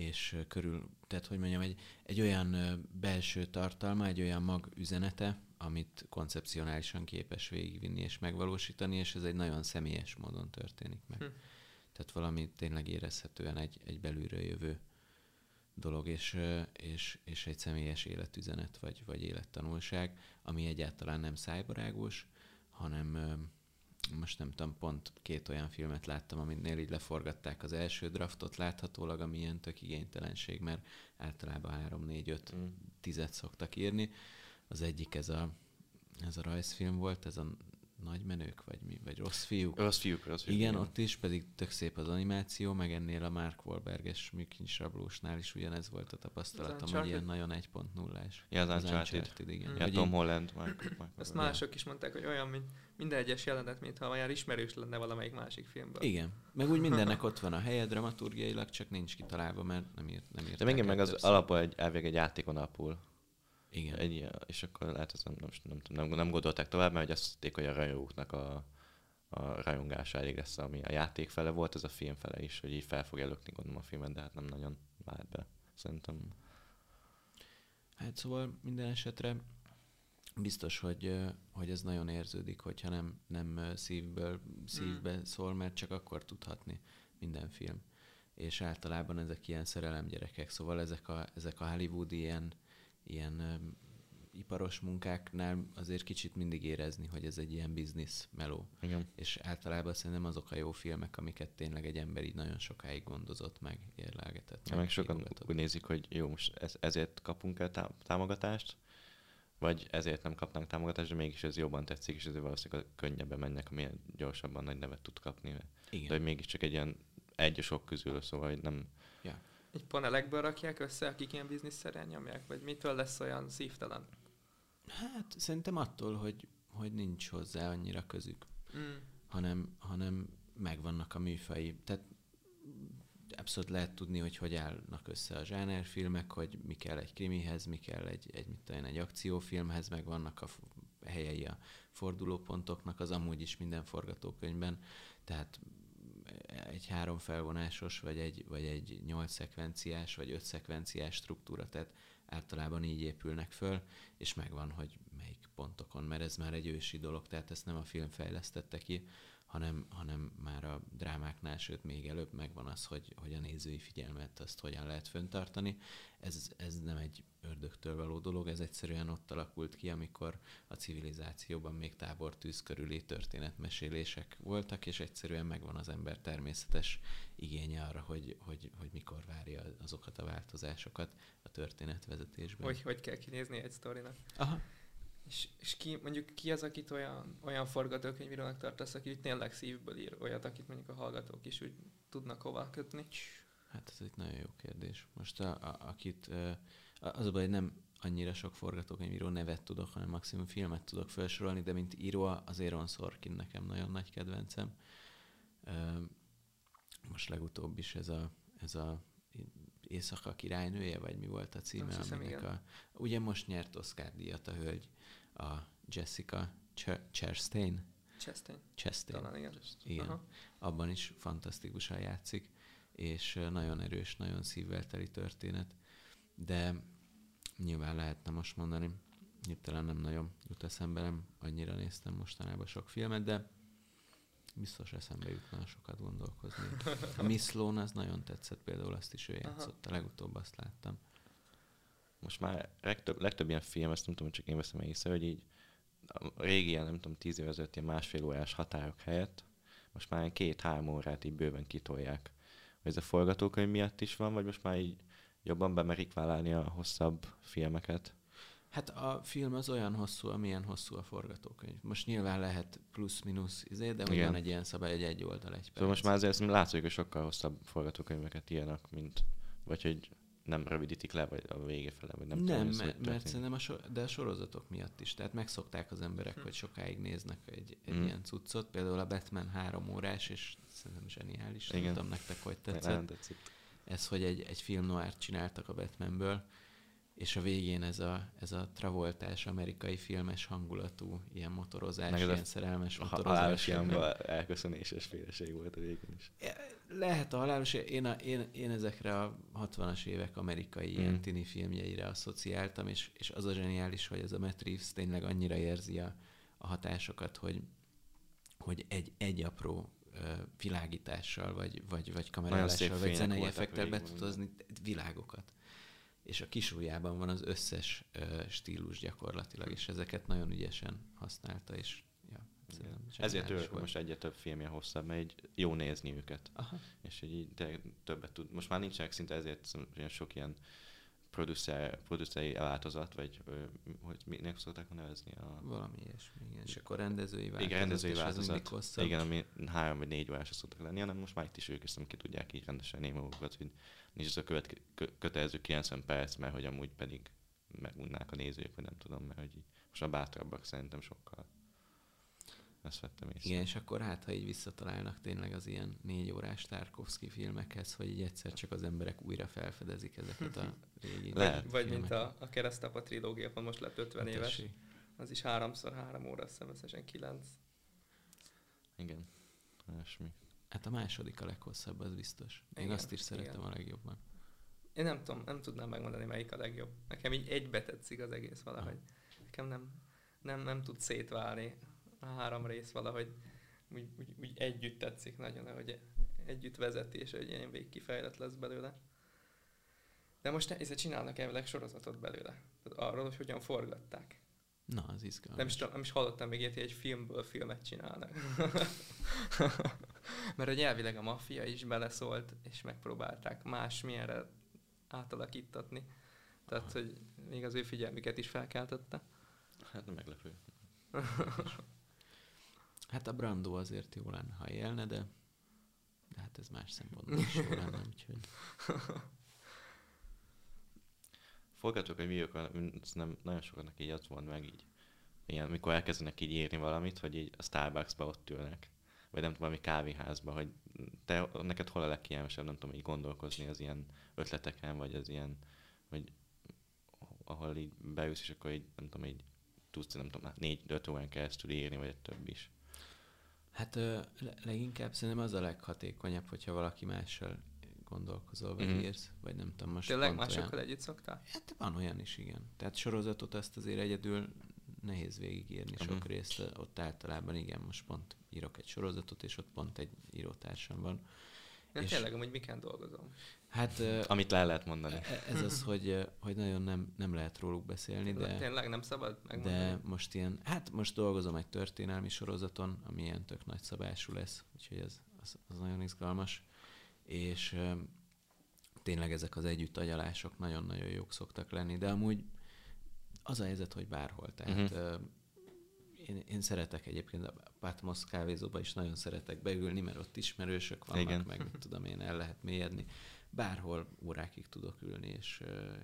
Speaker 1: és körül, tehát hogy mondjam, egy, egy olyan belső tartalma, egy olyan mag üzenete, amit koncepcionálisan képes végigvinni és megvalósítani, és ez egy nagyon személyes módon történik meg.
Speaker 2: Hm.
Speaker 1: Tehát valami tényleg érezhetően egy, egy belülről jövő dolog, és, és, és egy személyes életüzenet, vagy, vagy élettanulság, ami egyáltalán nem szájbarágos, hanem most nem tudom, pont két olyan filmet láttam, aminél így leforgatták az első draftot láthatólag, ami ilyen tök igénytelenség, mert általában 3, 4, 5
Speaker 3: Mm.
Speaker 1: tizet szoktak írni. az egyik ez a, ez a rajzfilm volt, ez a nagy menők, vagy mi, vagy rossz fiúk.
Speaker 3: Rossz fiúk, rossz fiúk.
Speaker 1: Igen, ott is, pedig tök szép az animáció, meg ennél a Mark Wahlberges műkincs rablósnál is ugyanez volt a tapasztalatom, hogy
Speaker 2: Uncharted?
Speaker 1: ilyen nagyon 1.0-ás.
Speaker 3: Ja, az Uncharted.
Speaker 1: igen.
Speaker 2: Mm.
Speaker 3: Ja, Tom Holland, Mark, Mark
Speaker 2: Ezt mások is mondták, hogy olyan, mint minden egyes jelenet, mintha olyan ismerős lenne valamelyik másik filmből.
Speaker 1: Igen. Meg úgy mindennek ott van a helye dramaturgiailag, csak nincs kitalálva, mert nem írt, nem írt.
Speaker 3: De még meg az alapból egy, elvég egy játékon alapul.
Speaker 1: Igen.
Speaker 3: Ilyen- és akkor lehet, ezt nem, nem, nem, nem, nem gondolták tovább, mert hogy azt hitték, hogy a rajongóknak a, a rajongása elég lesz, ami a játék fele volt, ez a film fele is, hogy így fel fogja lökni gondolom a filmet, de hát nem nagyon vált be. Szerintem
Speaker 1: Hát szóval minden esetre biztos, hogy, hogy ez nagyon érződik, hogyha nem, nem szívből, szívbe szól, mert csak akkor tudhatni minden film. És általában ezek ilyen szerelemgyerekek, szóval ezek a, ezek a hollywoodi ilyen, ilyen ö, iparos munkáknál azért kicsit mindig érezni, hogy ez egy ilyen biznisz meló.
Speaker 3: igen.
Speaker 1: És általában szerintem azok a jó filmek, amiket tényleg egy ember így nagyon sokáig gondozott meg, érlelgetett.
Speaker 3: Ja, meg sokan
Speaker 1: írogatott.
Speaker 3: úgy nézik, hogy jó, most ez, ezért kapunk el tá- támogatást, vagy ezért nem kapnánk támogatást, de mégis ez jobban tetszik, és ezért valószínűleg könnyebben mennek, amilyen gyorsabban nagy nevet tud kapni.
Speaker 1: Igen.
Speaker 3: De hogy mégiscsak egy ilyen egy a sok közül, szóval hogy nem,
Speaker 2: Egy panelekből rakják össze, akik ilyen bizniszszerűen nyomják, vagy mitől lesz olyan szívtelen?
Speaker 1: Hát szerintem attól, hogy, hogy nincs hozzá annyira közük,
Speaker 2: Mm.
Speaker 1: hanem, hanem megvannak a műfai. Tehát abszolút lehet tudni, hogy hogy állnak össze a zsánerfilmek, hogy mi kell egy krimihez, mi kell egy, egy, mit tudom, egy akciófilmhez, meg vannak a helyei a fordulópontoknak, az amúgy is minden forgatókönyvben. Tehát egy három felvonásos, vagy egy, vagy egy nyolc szekvenciás, vagy öt szekvenciás struktúra, tehát általában így épülnek föl, és megvan, hogy melyik pontokon, mert ez már egy ősi dolog, tehát ezt nem a film fejlesztette ki, hanem, hanem már a drámáknál, sőt még előbb megvan az, hogy, hogy a nézői figyelmet azt hogyan lehet föntartani. Ez, ez nem egy ördögtől való dolog, ez egyszerűen ott alakult ki, amikor a civilizációban még tábortűz körüli történetmesélések voltak, és egyszerűen megvan az ember természetes igénye arra, hogy, hogy, hogy mikor várja azokat a változásokat a történetvezetésben.
Speaker 2: Hogy, hogy kell kinézni egy sztorinak.
Speaker 1: Aha.
Speaker 2: És, és ki, mondjuk ki az, akit olyan, olyan forgatókönyvírónak tartasz, aki úgy tényleg szívből ír olyat, akit mondjuk a hallgatók is úgy tudnak hova kötni?
Speaker 1: Hát ez egy nagyon jó kérdés. Most a, a, akit, az a baj, nem annyira sok forgatókönyvíró nevet tudok, hanem maximum filmet tudok felsorolni, de mint író az Aaron Sorkin nekem nagyon nagy kedvencem. Most legutóbb is ez a, ez a Éjszaka királynője, vagy mi volt a címe,
Speaker 2: Azt hiszem,
Speaker 1: aminek
Speaker 2: igen.
Speaker 1: a... Ugye most nyert Oscar díjat a hölgy, a Jessica Ch- Chastain.
Speaker 2: Chastain,
Speaker 1: Chastain.
Speaker 2: talán igen.
Speaker 1: Igen.
Speaker 2: Aha.
Speaker 1: Abban is fantasztikusan játszik, és nagyon erős, nagyon szívvel teli történet. De nyilván lehetne most mondani, hirtelen nem nagyon jut eszembe, nem annyira néztem mostanában sok filmet, de biztos eszembe jutna sokat gondolkozni. A Miss Sloan az nagyon tetszett, például azt is ő
Speaker 2: Aha.
Speaker 1: játszotta, legutóbb azt láttam.
Speaker 3: Most már legtöbb, legtöbb ilyen film, ezt nem tudom, csak én veszem észre, hogy így a régi ilyen, nem tudom, tíz év ezelőtt ilyen másfél órás határok helyett most már két-három órát így bőven kitolják. Hogy ez a forgatókönyv miatt is van, vagy most már így jobban bemerik vállalni a hosszabb filmeket?
Speaker 1: Hát a film az olyan hosszú, amilyen hosszú a forgatókönyv. Most nyilván lehet plusz-minusz izé, de hogy van egy ilyen szabály, egy egy oldal, egy perc.
Speaker 3: Szóval most már azért látszik, hogy sokkal hosszabb forgatókönyveket írnak, mint, vagy hogy nem rövidítik le, vagy a vége fele, vagy nem,
Speaker 1: Nem,
Speaker 3: tudom,
Speaker 1: nem mert, mert szerintem a, so- de a sorozatok miatt is. Tehát megszokták az emberek, hogy sokáig néznek egy, egy
Speaker 3: Mm.
Speaker 1: ilyen cuccot. Például a Batman három órás, és szerintem zseniális. Nem
Speaker 3: Igen.
Speaker 1: tudom nektek, hogy tetszett.
Speaker 3: Nem.
Speaker 1: Ez, hogy egy, egy film noir csináltak a Batmanből, és a végén ez a, ez a travoltás, amerikai filmes hangulatú, ilyen motorozás,
Speaker 3: Meg ez a-
Speaker 1: ilyen szerelmes
Speaker 3: A ha-
Speaker 1: motorozás.
Speaker 3: halálos ilyenben elköszönéses féleség volt a végén is.
Speaker 1: Lehet a halálos, én, a, én, én ezekre a 60-as évek amerikai ilyen
Speaker 3: Mm.
Speaker 1: tini filmjeire asszociáltam, és, és az a zseniális, hogy ez a Matt Reeves tényleg annyira érzi a, a hatásokat, hogy, hogy egy, egy apró világítással, vagy, vagy, vagy kamerálással, vagy zenei effektel be tud hozni világokat. És a kisújjában van az összes stílus gyakorlatilag, és ezeket nagyon ügyesen használta, és
Speaker 3: Ezért
Speaker 1: volt.
Speaker 3: most egyre több filmje hosszabb, mert így jó nézni őket.
Speaker 1: Aha.
Speaker 3: És így többet tud. Most már nincsenek szinte ezért ilyen sok ilyen producer, produceri változat, vagy hogy minek szokták nevezni? A...
Speaker 1: Valami ilyesmi, igen. És akkor rendezői változat.
Speaker 3: Igen, rendezői
Speaker 1: az
Speaker 3: változat.
Speaker 1: hosszabb.
Speaker 3: Igen, ami három vagy négy órásra szoktak lenni, hanem most már itt is ők is ki tudják így rendesen magukat, hogy nincs ez a követ, kö- kötelező 90 perc, mert hogy amúgy pedig megunnák a nézők, vagy nem tudom, mert hogy most már bátrabbak szerintem sokkal. Ezt vettem észre.
Speaker 1: Igen, és akkor hát, ha így visszatalálnak tényleg az ilyen négy órás Tarkovsky filmekhez, hogy így egyszer csak az emberek újra felfedezik ezeket a régi
Speaker 3: Lehet.
Speaker 2: Vagy mint a, a keresztapa trilógia, pont most lett 50
Speaker 1: Hát
Speaker 2: éves.
Speaker 1: tessék.
Speaker 2: Az is háromszor három óra, azt hiszem összesen kilenc.
Speaker 3: Igen. Olyasmi.
Speaker 1: Hát a második a leghosszabb, az biztos. Én
Speaker 2: Igen,
Speaker 1: azt is szeretem
Speaker 2: igen.
Speaker 1: a legjobban.
Speaker 2: Én nem tudom, nem tudnám megmondani, melyik a legjobb. Nekem így egybe tetszik az egész valahogy. Nekem nem, nem, nem tud szétválni a három rész valahogy. Úgy, úgy, úgy együtt tetszik nagyon, hogy együtt vezeti, és hogy ilyen végig kifejlett lesz belőle. De most ezzel csinálnak elvileg sorozatot belőle. Tehát arról, hogy hogyan forgatták.
Speaker 1: Na, az izgalmas.
Speaker 2: Nem is, nem is hallottam még ilyet, hogy egy filmből filmet csinálnak. Mert hogy elvileg a maffia is beleszólt, és megpróbálták másmilyenre átalakítatni. Tehát, hogy még az ő figyelmüket is felkeltette.
Speaker 3: Hát nem meglepő.
Speaker 1: Hát a Brando azért jó lenne, ha élne, de, de hát ez más szempontból is jó lenne, úgyhogy...
Speaker 3: Forgatókönyv írók, ez nem, nagyon sokaknak így az van meg így. Ilyen, mikor elkezdenek így írni valamit, hogy így a Starbucksba ott ülnek. Vagy nem tudom, valami kávéházba, hogy te, neked hol a legkényelmesebb, nem tudom, így gondolkozni az ilyen ötleteken, vagy az ilyen, hogy ahol így beülsz, és akkor így, nem tudom, így tudsz, nem tudom, négy-öt órán keresztül írni, vagy egy több is.
Speaker 1: Hát ö, le- leginkább szerintem az a leghatékonyabb, hogyha valaki mással gondolkozol, vagy
Speaker 3: Mhm.
Speaker 1: írsz, vagy nem tudom, most
Speaker 2: Tényleg másokkal
Speaker 1: olyan.
Speaker 2: együtt szoktál?
Speaker 1: Hát van olyan is, igen. Tehát sorozatot azt azért egyedül nehéz végigírni sok
Speaker 3: Mhm.
Speaker 1: részt, ott általában igen, most pont írok egy sorozatot, és ott pont egy írótársam van.
Speaker 2: Ja,
Speaker 1: És-
Speaker 2: tényleg, amúgy miken dolgozom.
Speaker 1: Hát
Speaker 3: Amit le lehet mondani.
Speaker 1: e- ez az, hogy, hogy nagyon nem, nem lehet róluk beszélni, de,
Speaker 2: tényleg nem szabad megmondani?
Speaker 1: de most ilyen, hát most dolgozom egy történelmi sorozaton, ami ilyen tök nagy szabású lesz, úgyhogy ez, az, az nagyon izgalmas. És tényleg ezek az együttagyalások nagyon-nagyon jók szoktak lenni, de amúgy az a helyzet, hogy bárhol. Tehát uh-huh. Én, én szeretek egyébként a Patmos kávézóba is nagyon szeretek beülni, mert ott ismerősök vannak,
Speaker 3: Igen.
Speaker 1: Meg mit tudom én, el lehet mélyedni. Bárhol órákig tudok ülni, és,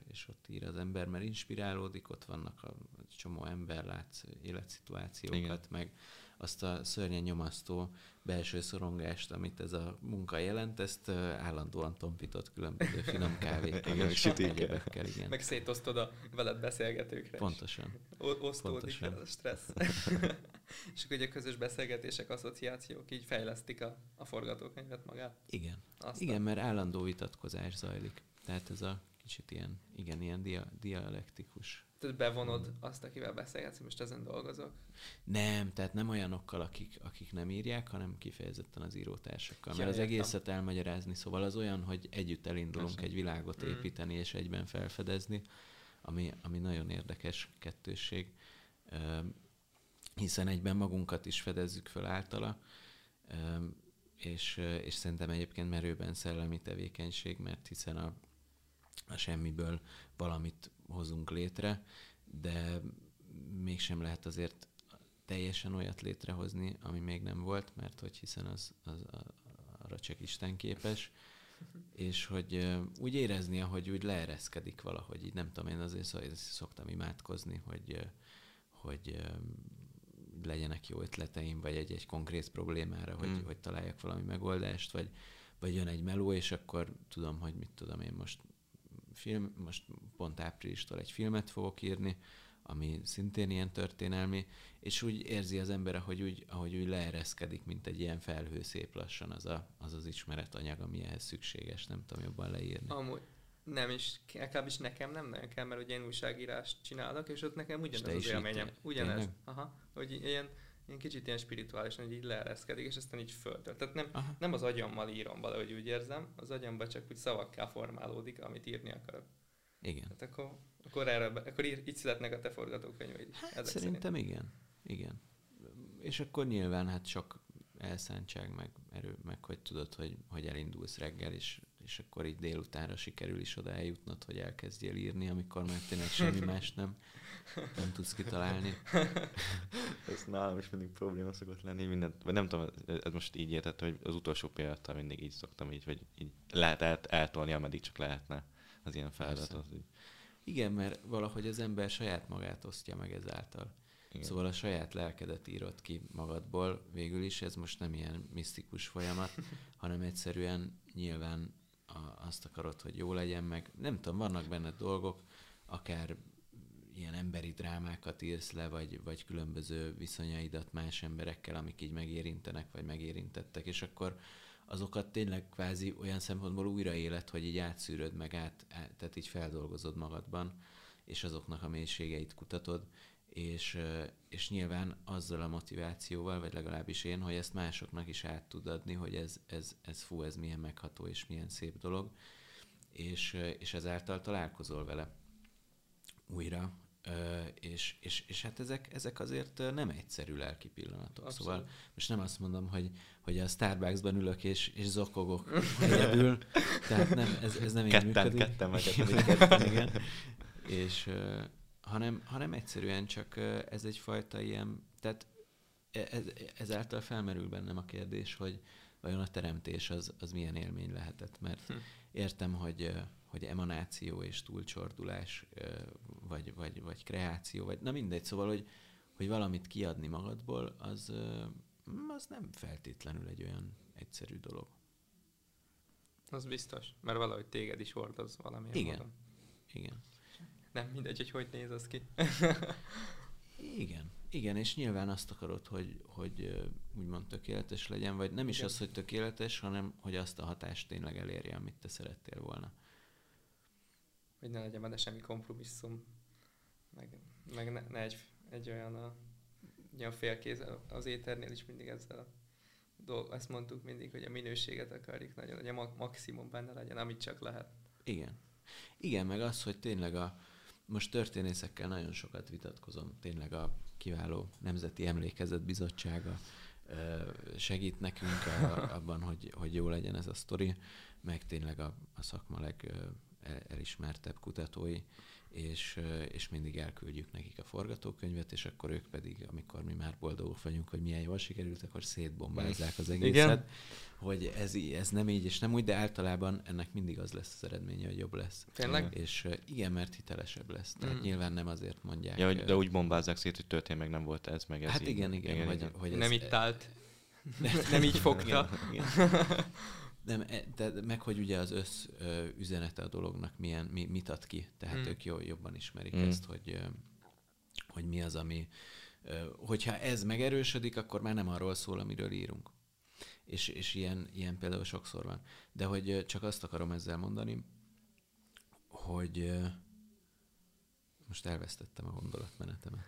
Speaker 1: és ott ír az ember, mert inspirálódik, ott vannak a csomó ember, látsz életszituációkat.
Speaker 3: Igen.
Speaker 1: meg azt a szörnyen nyomasztó belső szorongást, amit ez a munka jelent, ezt állandóan tompított különböző finom kávékkal
Speaker 3: Igen,
Speaker 1: és
Speaker 3: sütőkkel.
Speaker 1: egyebekkel, igen.
Speaker 2: Meg szétosztod a veled beszélgetőkre.
Speaker 1: Pontosan.
Speaker 2: O- osztódik
Speaker 1: Pontosan.
Speaker 2: el a stressz. és akkor ugye a közös beszélgetések, asszociációk így fejlesztik a, a forgatókönyvet magát.
Speaker 1: Igen.
Speaker 2: Aztán.
Speaker 1: Igen, mert állandó vitatkozás zajlik. Tehát ez a kicsit ilyen, igen, ilyen dia, dialektikus.
Speaker 2: Tehát bevonod azt, akivel beszélgetsz, most ezen dolgozok.
Speaker 1: Nem, tehát nem olyanokkal, akik, akik nem írják, hanem kifejezetten az írótársakkal.
Speaker 2: Ja,
Speaker 1: Mert az
Speaker 2: értem.
Speaker 1: egészet elmagyarázni, szóval az olyan, hogy együtt elindulunk
Speaker 3: Persze.
Speaker 1: egy világot
Speaker 2: Mm.
Speaker 1: építeni és egyben felfedezni, ami, ami nagyon érdekes kettősség, hiszen egyben magunkat is fedezzük föl általa, és, és szerintem egyébként merőben szellemi tevékenység, mert hiszen a, a semmiből valamit hozunk létre, de mégsem lehet azért teljesen olyat létrehozni, ami még nem volt, mert hogy hiszen az, az a- arra csak Isten képes, és hogy úgy érezni, hogy úgy leereszkedik valahogy, így nem tudom, én azért szok- szoktam imádkozni, hogy, hogy legyenek jó ötleteim, vagy egy-egy konkrét problémára, hogy,
Speaker 3: Mm.
Speaker 1: hogy találjak valami megoldást, vagy, vagy jön egy meló, és akkor tudom, hogy mit tudom én most film, most pont áprilistól egy filmet fogok írni, ami szintén ilyen történelmi, és úgy érzi az ember, ahogy úgy, ahogy úgy leereszkedik, mint egy ilyen felhő szép lassan az a, az, az ismeretanyag, ami ehhez szükséges, nem tudom jobban leírni.
Speaker 2: Amúgy nem is, legalábbis nekem nem nagyon kell, mert ugye én újságírást csinálok, és ott nekem ugyanez
Speaker 1: te
Speaker 2: az élményem. Ugyanez. Aha. Hogy ilyen, ilyen kicsit ilyen spirituálisan, hogy így leereszkedik, és aztán így föltölt. Tehát nem,
Speaker 1: Aha.
Speaker 2: nem az agyammal írom valahogy úgy érzem, az agyamban csak úgy szavakká formálódik, amit írni akarok.
Speaker 1: Igen.
Speaker 2: Hát akkor, akkor, erre, akkor ír, így születnek a te forgatókönyveid.
Speaker 1: Hát
Speaker 2: ezek
Speaker 1: szerintem igen. Igen. És akkor nyilván hát sok elszántság, meg erő, meg hogy tudod, hogy, hogy elindulsz reggel, és, és akkor így délutánra sikerül is oda eljutnod, hogy elkezdjél írni, amikor már tényleg semmi más nem, nem tudsz kitalálni.
Speaker 3: ez nálam is mindig probléma szokott lenni, mindent, vagy nem tudom, ez most így értett, hogy az utolsó pillanattal mindig így szoktam, így, hogy így lehet el, eltolni, ameddig csak lehetne az ilyen feladatot.
Speaker 1: Igen, mert valahogy az ember saját magát osztja meg ezáltal. Igen. Szóval a saját lelkedet írod ki magadból, végül is ez most nem ilyen misztikus folyamat, hanem egyszerűen nyilván a, azt akarod, hogy jó legyen, meg. Nem tudom, vannak benne dolgok, akár ilyen emberi drámákat írsz le, vagy, vagy különböző viszonyaidat más emberekkel, amik így megérintenek, vagy megérintettek, és akkor azokat tényleg kvázi olyan szempontból újraélet, hogy így átszűröd meg, át, át, tehát így feldolgozod magadban, és azoknak a mélységeit kutatod, és, és nyilván azzal a motivációval, vagy legalábbis én, hogy ezt másoknak is át tud adni, hogy ez, ez, ez fú, ez milyen megható és milyen szép dolog, és, és ezáltal találkozol vele újra, és, és, és hát ezek, ezek azért nem egyszerű lelki pillanatok. Abszolút. Szóval most nem azt mondom, hogy, hogy a Starbucksban ülök és, és zokogok egyedül, tehát nem, ez, ez nem
Speaker 3: ketten,
Speaker 1: így működik.
Speaker 3: Ketten, ketten,
Speaker 1: ketten, igen. És, hanem, hanem egyszerűen csak ez egyfajta ilyen, tehát e, ez, ezáltal felmerül bennem a kérdés, hogy vajon a teremtés az, az milyen élmény lehetett, mert hm. értem, hogy, hogy emanáció és túlcsordulás, vagy, vagy, vagy kreáció, vagy na mindegy, szóval, hogy, hogy valamit kiadni magadból, az, az nem feltétlenül egy olyan egyszerű dolog.
Speaker 2: Az biztos, mert valahogy téged is hordoz valami.
Speaker 1: Igen, módon. igen.
Speaker 2: Nem mindegy, hogy hogy néz az ki.
Speaker 1: igen, igen, és nyilván azt akarod, hogy, hogy úgymond tökéletes legyen, vagy nem is igen. az, hogy tökéletes, hanem hogy azt a hatást tényleg elérje, amit te szerettél volna.
Speaker 2: Hogy ne legyen benne semmi kompromisszum, meg, meg ne, ne egy, egy olyan a, olyan félkéz az éternél is mindig ezzel a dolg, ezt mondtuk mindig, hogy a minőséget akarjuk nagyon, hogy a maximum benne legyen, amit csak lehet.
Speaker 1: Igen. Igen, meg az, hogy tényleg a, most történészekkel nagyon sokat vitatkozom, tényleg a kiváló Nemzeti Emlékezet Bizottsága segít nekünk a, abban, hogy, hogy jó legyen ez a sztori, meg tényleg a, a szakma legelismertebb kutatói és, és mindig elküldjük nekik a forgatókönyvet, és akkor ők pedig, amikor mi már boldogok vagyunk, hogy milyen jól sikerült, akkor szétbombázzák az egészet, Igen. hogy ez, ez nem így és nem úgy, de általában ennek mindig az lesz az eredménye, hogy jobb lesz.
Speaker 2: Tényleg?
Speaker 1: És igen, mert hitelesebb lesz. Tehát mm. nyilván nem azért mondják.
Speaker 3: Ja, hogy, de úgy bombázzák szét, hogy történt meg nem volt ez, meg ez
Speaker 1: Hát így. igen, igen. igen,
Speaker 2: vagy,
Speaker 1: igen.
Speaker 2: Hogy nem itt állt. nem így fogta. Igen, igen.
Speaker 1: Nem, e, de meg hogy ugye az össz üzenete a dolognak milyen, mi, mit ad ki, tehát hmm. ők jó, jobban ismerik hmm. ezt, hogy, hogy mi az, ami, hogyha ez megerősödik, akkor már nem arról szól, amiről írunk. És, és ilyen, ilyen például sokszor van. De hogy csak azt akarom ezzel mondani, hogy most elvesztettem a gondolatmenetemet.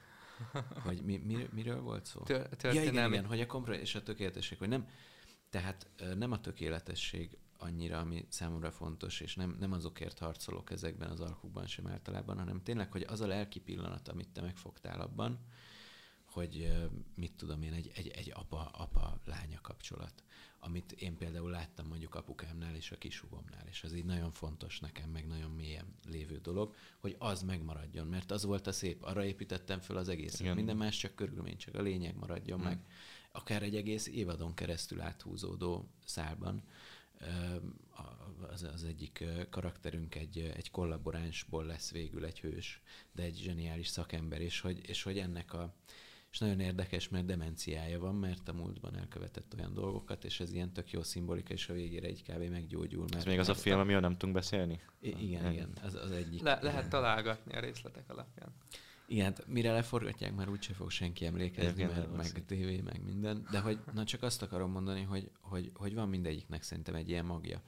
Speaker 1: Hogy mi, mi, miről volt szó?
Speaker 2: Tör,
Speaker 1: ja, igen, igen, hogy a kompromisszum és a tökéletesség, hogy nem, tehát nem a tökéletesség annyira, ami számomra fontos, és nem, nem azokért harcolok ezekben az alkukban sem általában, hanem tényleg, hogy az a lelki pillanat, amit te megfogtál abban, hogy mit tudom én, egy, egy, egy apa-apa-lánya kapcsolat, amit én például láttam mondjuk apukámnál és a kisugomnál, és az így nagyon fontos nekem, meg nagyon mélyen lévő dolog, hogy az megmaradjon, mert az volt a szép, arra építettem föl az egészet, Igen. minden más csak körülmény, csak a lényeg maradjon hmm. meg akár egy egész évadon keresztül áthúzódó szálban. Az, az egyik karakterünk egy, egy kollaboránsból lesz végül egy hős, de egy zseniális szakember, és hogy, és hogy ennek a, és nagyon érdekes, mert demenciája van, mert a múltban elkövetett olyan dolgokat, és ez ilyen tök jó szimbolika, és a végére egy kb. meggyógyul. Mert
Speaker 3: ez még az a film, amiről nem tudunk beszélni?
Speaker 1: I- igen, igen, az, az egyik.
Speaker 2: Le- lehet találgatni a részletek alapján.
Speaker 1: Igen, hát mire leforgatják, már úgyse fog senki emlékezni, mert meg tévé, meg minden. De hogy, na csak azt akarom mondani, hogy, hogy, hogy van mindegyiknek szerintem egy ilyen magja.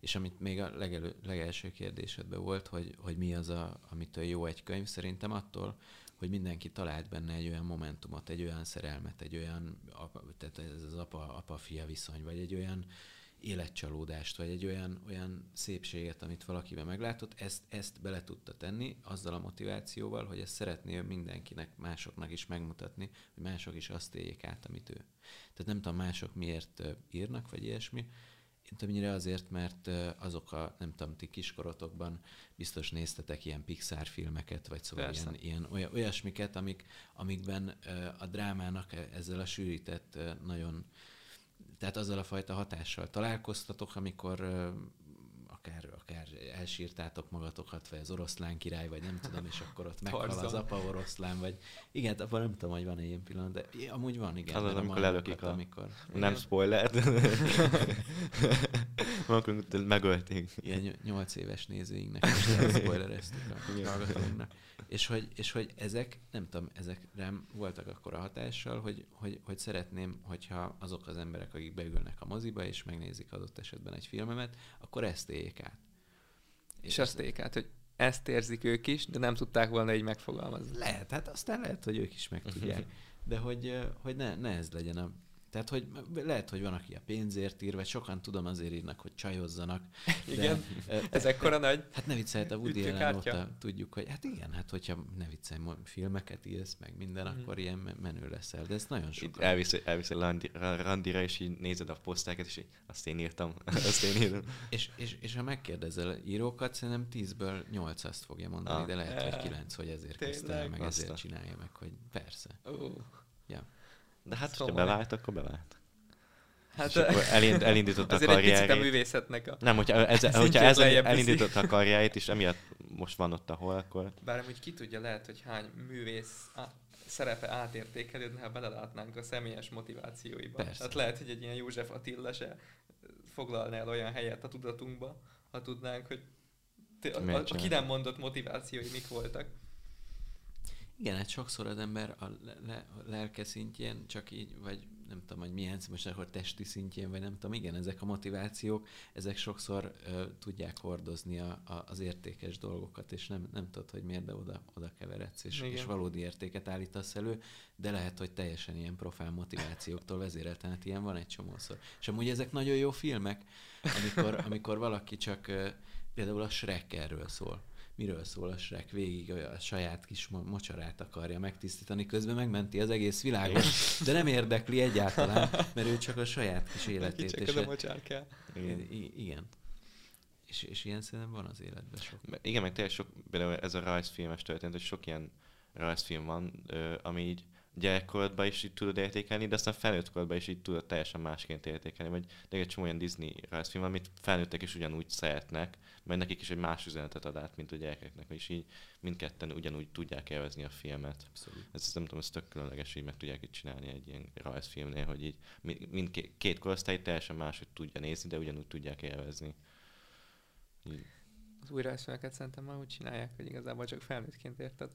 Speaker 1: És amit még a legelő, legelső kérdésedben volt, hogy, hogy mi az, a, amitől jó egy könyv, szerintem attól, hogy mindenki talált benne egy olyan momentumot, egy olyan szerelmet, egy olyan, tehát ez az apa-fia viszony, vagy egy olyan életcsalódást, vagy egy olyan, olyan szépséget, amit valakiben meglátott, ezt, ezt bele tudta tenni azzal a motivációval, hogy ezt szeretné mindenkinek, másoknak is megmutatni, hogy mások is azt éljék át, amit ő. Tehát nem tudom, mások miért írnak, vagy ilyesmi. Én többnyire azért, mert azok a, nem tudom, ti kiskorotokban biztos néztetek ilyen Pixar filmeket, vagy szóval
Speaker 2: Persze.
Speaker 1: ilyen, ilyen oly- olyasmiket, amik, amikben a drámának e- ezzel a sűrített, nagyon, tehát azzal a fajta hatással találkoztatok, amikor akár, akár elsírtátok magatokat, vagy az oroszlán király, vagy nem tudom, és akkor ott meghal az apa oroszlán, vagy igen, abban nem tudom, hogy van-e ilyen pillanat, de i- amúgy van, igen.
Speaker 3: Az az, amikor lelökik a-
Speaker 1: amikor
Speaker 3: Nem
Speaker 2: Igen.
Speaker 3: spoiler. Akkor megölték.
Speaker 1: ilyen ny- nyolc éves nézőinknek is elspoilereztük a hallgatóinknak. És hogy, és hogy ezek, nem tudom, ezek rám voltak akkor a hatással, hogy, hogy, hogy szeretném, hogyha azok az emberek, akik beülnek a moziba, és megnézik adott esetben egy filmemet, akkor ezt éljék át.
Speaker 2: És azt élik át, hogy ezt érzik ők is, de nem tudták volna így megfogalmazni.
Speaker 1: Lehet, hát aztán lehet, hogy ők is meg tudják. De hogy, hogy ne, ne ez legyen a... Tehát, hogy lehet, hogy van, aki a pénzért ír, vagy sokan tudom azért írnak, hogy csajozzanak.
Speaker 2: Igen,
Speaker 1: De,
Speaker 2: ez ekkora nagy.
Speaker 1: Hát ne viccelj, a Woody? Allen óta tudjuk, hogy hát igen, hát hogyha ne viccelj, filmeket írsz, meg minden,
Speaker 2: Mhm.
Speaker 1: akkor ilyen me- menő leszel, de ez nagyon
Speaker 3: Itt
Speaker 1: sokan.
Speaker 3: elviszi, elviszi randi, ra- randira, és így nézed a posztákat, és így, azt én írtam, azt én írtam.
Speaker 1: És, és, és ha megkérdezel írókat, szerintem 10-ből 8 azt fogja mondani,
Speaker 3: Ah.
Speaker 1: de lehet, hogy
Speaker 2: Eh,
Speaker 1: 9, hogy ezért kezdte meg ezért csinálja meg, hogy persze.
Speaker 2: Ó.
Speaker 3: De hát, hogyha bevált, akkor bevált.
Speaker 2: Hát
Speaker 3: és akkor elind, elindította a
Speaker 2: azért egy a
Speaker 3: karrierjét.
Speaker 2: művészetnek a...
Speaker 3: Nem, hogyha, ez, hogyha ez elindította a karrierjét, és emiatt most van ott, ahol, akkor
Speaker 2: Bár amúgy ki tudja, lehet, hogy hány művész á- szerepe átértékelődne, ha belelátnánk a személyes motivációiba.
Speaker 1: Persze.
Speaker 2: Hát lehet, hogy egy ilyen József Attila se foglalna el olyan helyet a tudatunkba, ha tudnánk, hogy a, a, a ki nem mondott motivációi mik voltak.
Speaker 1: Igen, hát sokszor az ember a le- le- a lelke szintjén csak így, vagy nem tudom, hogy milyen, most akkor testi szintjén, vagy nem tudom, igen, ezek a motivációk, ezek sokszor ö, tudják hordozni a, a, az értékes dolgokat, és nem, nem tudod, hogy miért, de oda, oda keveredsz, és,
Speaker 2: Igen.
Speaker 1: és valódi értéket állítasz elő, de lehet, hogy teljesen ilyen profán motivációktól vezérelten, hát ilyen van egy csomószor. És amúgy ezek nagyon jó filmek, amikor, amikor valaki csak, ö, például a Shrek erről szól miről szól a Shrek, végig a saját kis mo- mocsarát akarja megtisztítani, közben megmenti az egész világot, de nem érdekli egyáltalán, mert ő csak a saját kis életét.
Speaker 2: Csak
Speaker 1: És
Speaker 2: a mocsár kell.
Speaker 3: igen.
Speaker 1: Igen. És, és ilyen szerintem van az életben sok.
Speaker 3: Igen, meg tényleg sok, például ez a rajzfilmes történet, hogy sok ilyen rajzfilm van, ami így gyerekkorodban is így tudod értékelni, de aztán felnőtt korodban is így tudod teljesen másként értékelni, vagy de egy csomó olyan Disney rajzfilm, amit felnőttek is ugyanúgy szeretnek, mert nekik is egy más üzenetet ad át, mint a gyerekeknek, és így mindketten ugyanúgy tudják élvezni a filmet.
Speaker 1: Abszolút.
Speaker 3: Ez nem tudom, ez tök különleges, hogy meg tudják így csinálni egy ilyen rajzfilmnél, hogy így mind, mind két korosztály teljesen máshogy tudja nézni, de ugyanúgy tudják élvezni. Így.
Speaker 2: Az új rajzfilmeket szerintem már úgy csinálják, hogy igazából csak felnőttként érted.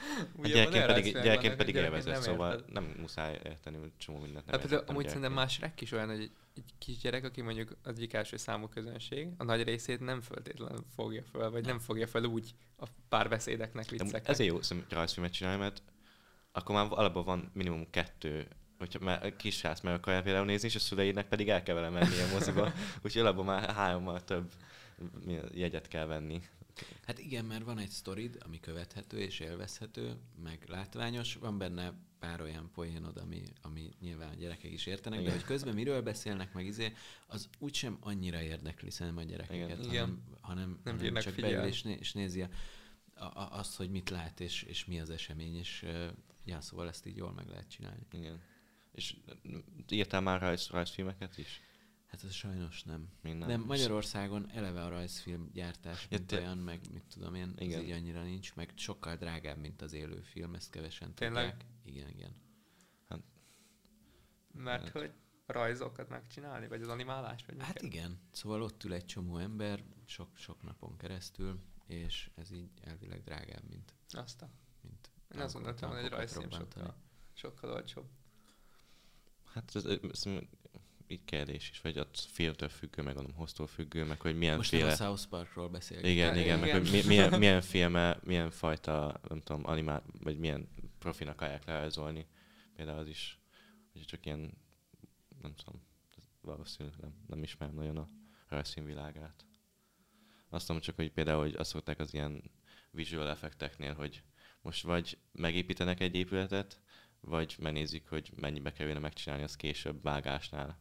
Speaker 3: A
Speaker 2: Ugye
Speaker 3: gyerekként pedig, gyerekként pedig élvezett,
Speaker 2: nem
Speaker 3: szóval
Speaker 2: érted.
Speaker 3: nem muszáj érteni, csomó mindent nem
Speaker 2: Hát például amúgy szerintem
Speaker 3: gyerekként.
Speaker 2: más rek is olyan, hogy egy, kisgyerek, aki mondjuk az egyik első számú közönség, a nagy részét nem föltétlenül fogja föl, vagy nem fogja fel úgy a párbeszédeknek,
Speaker 3: De
Speaker 2: vicceknek.
Speaker 3: ezért jó szerintem rajzfilmet csinálni, mert akkor már alapban van minimum kettő hogyha már a kis srác meg akarja például nézni, és a szüleinek pedig el kell vele menni a moziba, úgyhogy alapban már hárommal több jegyet kell venni.
Speaker 1: Hát igen, mert van egy sztorid, ami követhető és élvezhető, meg látványos, van benne pár olyan poénod, ami, ami nyilván a gyerekek is értenek,
Speaker 3: Igen.
Speaker 1: de hogy közben miről beszélnek, meg izé, az úgysem annyira érdekli szerintem a gyerekeket,
Speaker 2: Igen.
Speaker 1: hanem, hanem,
Speaker 2: Nem
Speaker 1: hanem csak
Speaker 2: figyelni.
Speaker 1: beül és, né- és nézi a, a, a, azt, hogy mit lát és, és mi az esemény, és uh, ja, szóval ezt így jól meg lehet csinálni.
Speaker 3: Igen. És írtál már rajz, rajzfilmeket is?
Speaker 1: Hát ez sajnos nem.
Speaker 3: Minden.
Speaker 1: De Magyarországon eleve a rajzfilm gyártás,
Speaker 3: Ja,
Speaker 1: mint
Speaker 3: te-
Speaker 1: olyan, meg mit tudom én, ez
Speaker 3: Igen.
Speaker 1: így annyira nincs, meg sokkal drágább, mint az élőfilm, ezt kevesen
Speaker 2: Tényleg?
Speaker 1: tudják. Igen, igen.
Speaker 2: Mert hogy a rajzokat megcsinálni, vagy az animálást, vagy
Speaker 1: Hát igen, szóval ott ül egy csomó ember, sok-sok napon keresztül, és ez így elvileg drágább, mint,
Speaker 2: Azt a...
Speaker 1: mint
Speaker 2: Én azt gondoltam, hogy egy rajzfilm sokkal, sokkal olcsóbb.
Speaker 3: Hát ez, ez, így kérdés is, vagy a filmtől függő, meg a hoztól függő, meg hogy milyen
Speaker 1: Most
Speaker 3: féle...
Speaker 1: a South Parkról beszélünk.
Speaker 3: Igen,
Speaker 2: Ja,
Speaker 3: igen, meg
Speaker 2: igen.
Speaker 3: hogy mi, milyen, milyen filme, milyen fajta, nem tudom, animál, vagy milyen profinak akarják lerajzolni. Például az is, hogy csak ilyen, nem tudom, valószínűleg nem, nem ismerem nagyon a rajzfilm világát. Azt tudom csak, hogy például, hogy azt szokták az ilyen visual effekteknél, hogy most vagy megépítenek egy épületet, vagy megnézik, hogy mennyibe kerülne megcsinálni azt később vágásnál.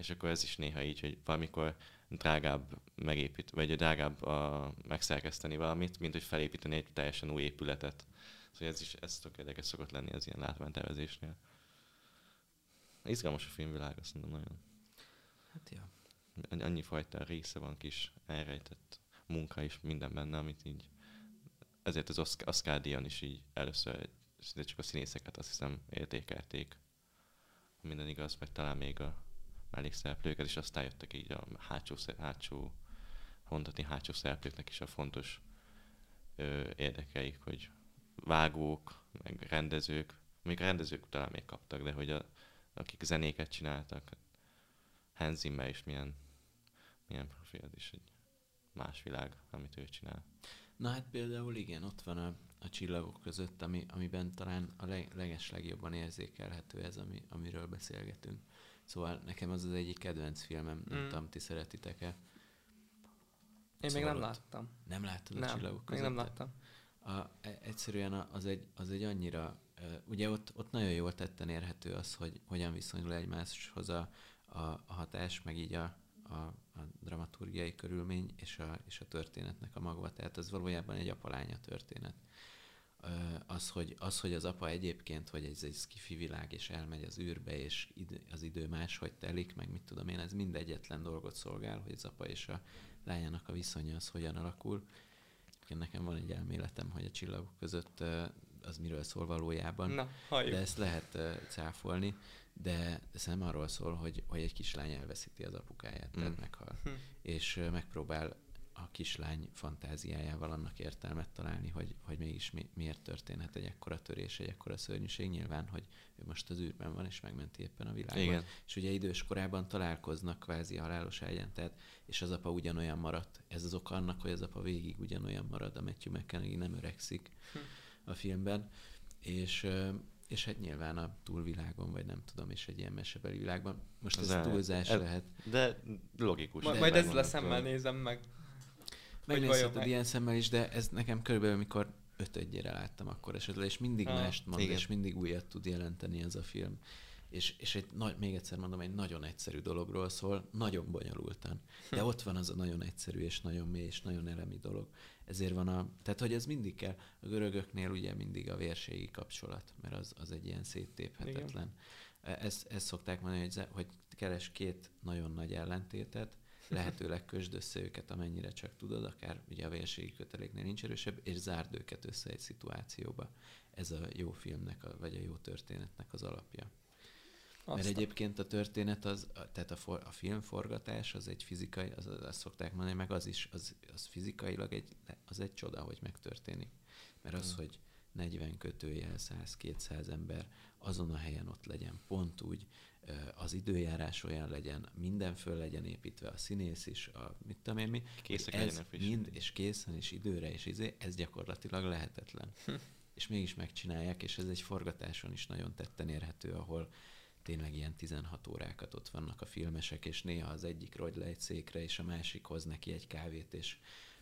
Speaker 3: És akkor ez is néha így, hogy valamikor drágább megépít, vagy drágább a, megszerkeszteni valamit, mint hogy felépíteni egy teljesen új épületet. Szóval ez is ez tök érdekes szokott lenni az ilyen látványtervezésnél. Izgalmas a filmvilág, azt mondom nagyon.
Speaker 1: Hát ja.
Speaker 3: Annyi fajta része van, kis elrejtett munka is minden benne, amit így ezért az Oscar, Oscar is így először szinte csak a színészeket azt hiszem értékelték. Ha minden igaz, meg talán még a mellékszereplőket, és aztán jöttek így a hátsó, hátsó mondhatni hátsó szereplőknek is a fontos ö, érdekeik, hogy vágók, meg rendezők, még rendezők talán még kaptak, de hogy a, akik zenéket csináltak, Hans Zimmer is milyen, milyen profi, is egy más világ, amit ő csinál.
Speaker 1: Na hát például igen, ott van a, a csillagok között, ami, amiben talán a leg, leges legjobban érzékelhető ez, ami, amiről beszélgetünk. Szóval nekem az az egyik kedvenc filmem, nem
Speaker 2: Mm.
Speaker 1: tudom, ti szeretitek-e?
Speaker 2: Én még
Speaker 1: Szóval
Speaker 2: nem
Speaker 1: ott-
Speaker 2: láttam.
Speaker 1: Nem láttad a
Speaker 2: Nem,
Speaker 1: csillagok
Speaker 2: még
Speaker 1: között?
Speaker 2: nem láttam.
Speaker 1: A, e- egyszerűen a- az egy, az egy annyira, ugye ott, ott nagyon jól tetten érhető az, hogy hogyan viszonyul egymáshoz a, a, a hatás, meg így a, a, a dramaturgiai körülmény és a, és a történetnek a magva. Tehát ez valójában egy apalánya történet. Az hogy, az, hogy az apa egyébként, hogy ez egy skifi világ, és elmegy az űrbe, és idő, az idő máshogy telik, meg mit tudom én, ez mind egyetlen dolgot szolgál, hogy az apa és a lányának a viszonya az hogyan alakul. Egyébként nekem van egy elméletem, hogy a csillagok között az miről szól valójában,
Speaker 2: Na, halljuk.
Speaker 1: de ezt lehet cáfolni, de ez nem arról szól, hogy, hogy egy kislány elveszíti az apukáját, tehát
Speaker 3: Mm.
Speaker 1: meghal.
Speaker 2: Hm.
Speaker 1: És megpróbál a kislány fantáziájával annak értelmet találni, hogy, hogy mégis mi, miért történhet egy ekkora törés, egy ekkora szörnyűség. Nyilván, hogy ő most az űrben van, és megmenti éppen a világot.
Speaker 3: Igen.
Speaker 1: És ugye idős korában találkoznak kvázi a halálos ágyán, tehát, és az apa ugyanolyan maradt. Ez az oka annak, hogy az apa végig ugyanolyan marad, a Matthew McConaughey nem öregszik
Speaker 2: Hm.
Speaker 1: a filmben. És, és hát nyilván a túlvilágon, vagy nem tudom, és egy ilyen mesebeli világban. Most
Speaker 3: Az
Speaker 1: ez
Speaker 3: el-
Speaker 1: túlzás
Speaker 3: el-
Speaker 1: lehet.
Speaker 3: De logikus.
Speaker 2: Ma, majd ezzel a
Speaker 3: megmondható.
Speaker 2: szemmel nézem meg.
Speaker 1: Megnézheted ilyen szemmel is, de ez nekem körülbelül, amikor ötödjére láttam akkor esetleg, és mindig
Speaker 2: Ah,
Speaker 1: mást mond,
Speaker 3: igen.
Speaker 1: és mindig újat tud jelenteni ez a film. És, és egy nagy, még egyszer mondom, egy nagyon egyszerű dologról szól, nagyon bonyolultan. De ott van az a nagyon egyszerű, és nagyon mély, és nagyon elemi dolog. Ezért van a... Tehát, hogy ez mindig kell. A görögöknél ugye mindig a vérségi kapcsolat, mert az, az egy ilyen széttéphetetlen. Ezt, ezt szokták mondani, hogy, hogy keres két nagyon nagy ellentétet, lehetőleg kösd össze őket, amennyire csak tudod, akár ugye a vérségi köteléknél nincs erősebb, és zárd őket össze egy szituációba. Ez a jó filmnek, a, vagy a jó történetnek az alapja. Mert
Speaker 2: Aztán-
Speaker 1: egyébként a történet, az, tehát a, for, a filmforgatás az egy fizikai, az, az, azt szokták mondani, meg az is, az, az fizikailag egy, az egy csoda, hogy megtörténik. Mert az,
Speaker 3: Mm.
Speaker 1: hogy 40 kötőjel, 100-200 ember azon a helyen ott legyen, pont úgy, az időjárás olyan legyen, minden föl legyen építve, a színész is, a mit tudom én mi,
Speaker 3: Készek
Speaker 1: ez
Speaker 3: is.
Speaker 1: mind, és készen, és időre, és izé, ez gyakorlatilag lehetetlen. és mégis megcsinálják, és ez egy forgatáson is nagyon tetten érhető, ahol tényleg ilyen 16 órákat ott vannak a filmesek, és néha az egyik rogy le egy székre, és a másik hoz neki egy kávét, és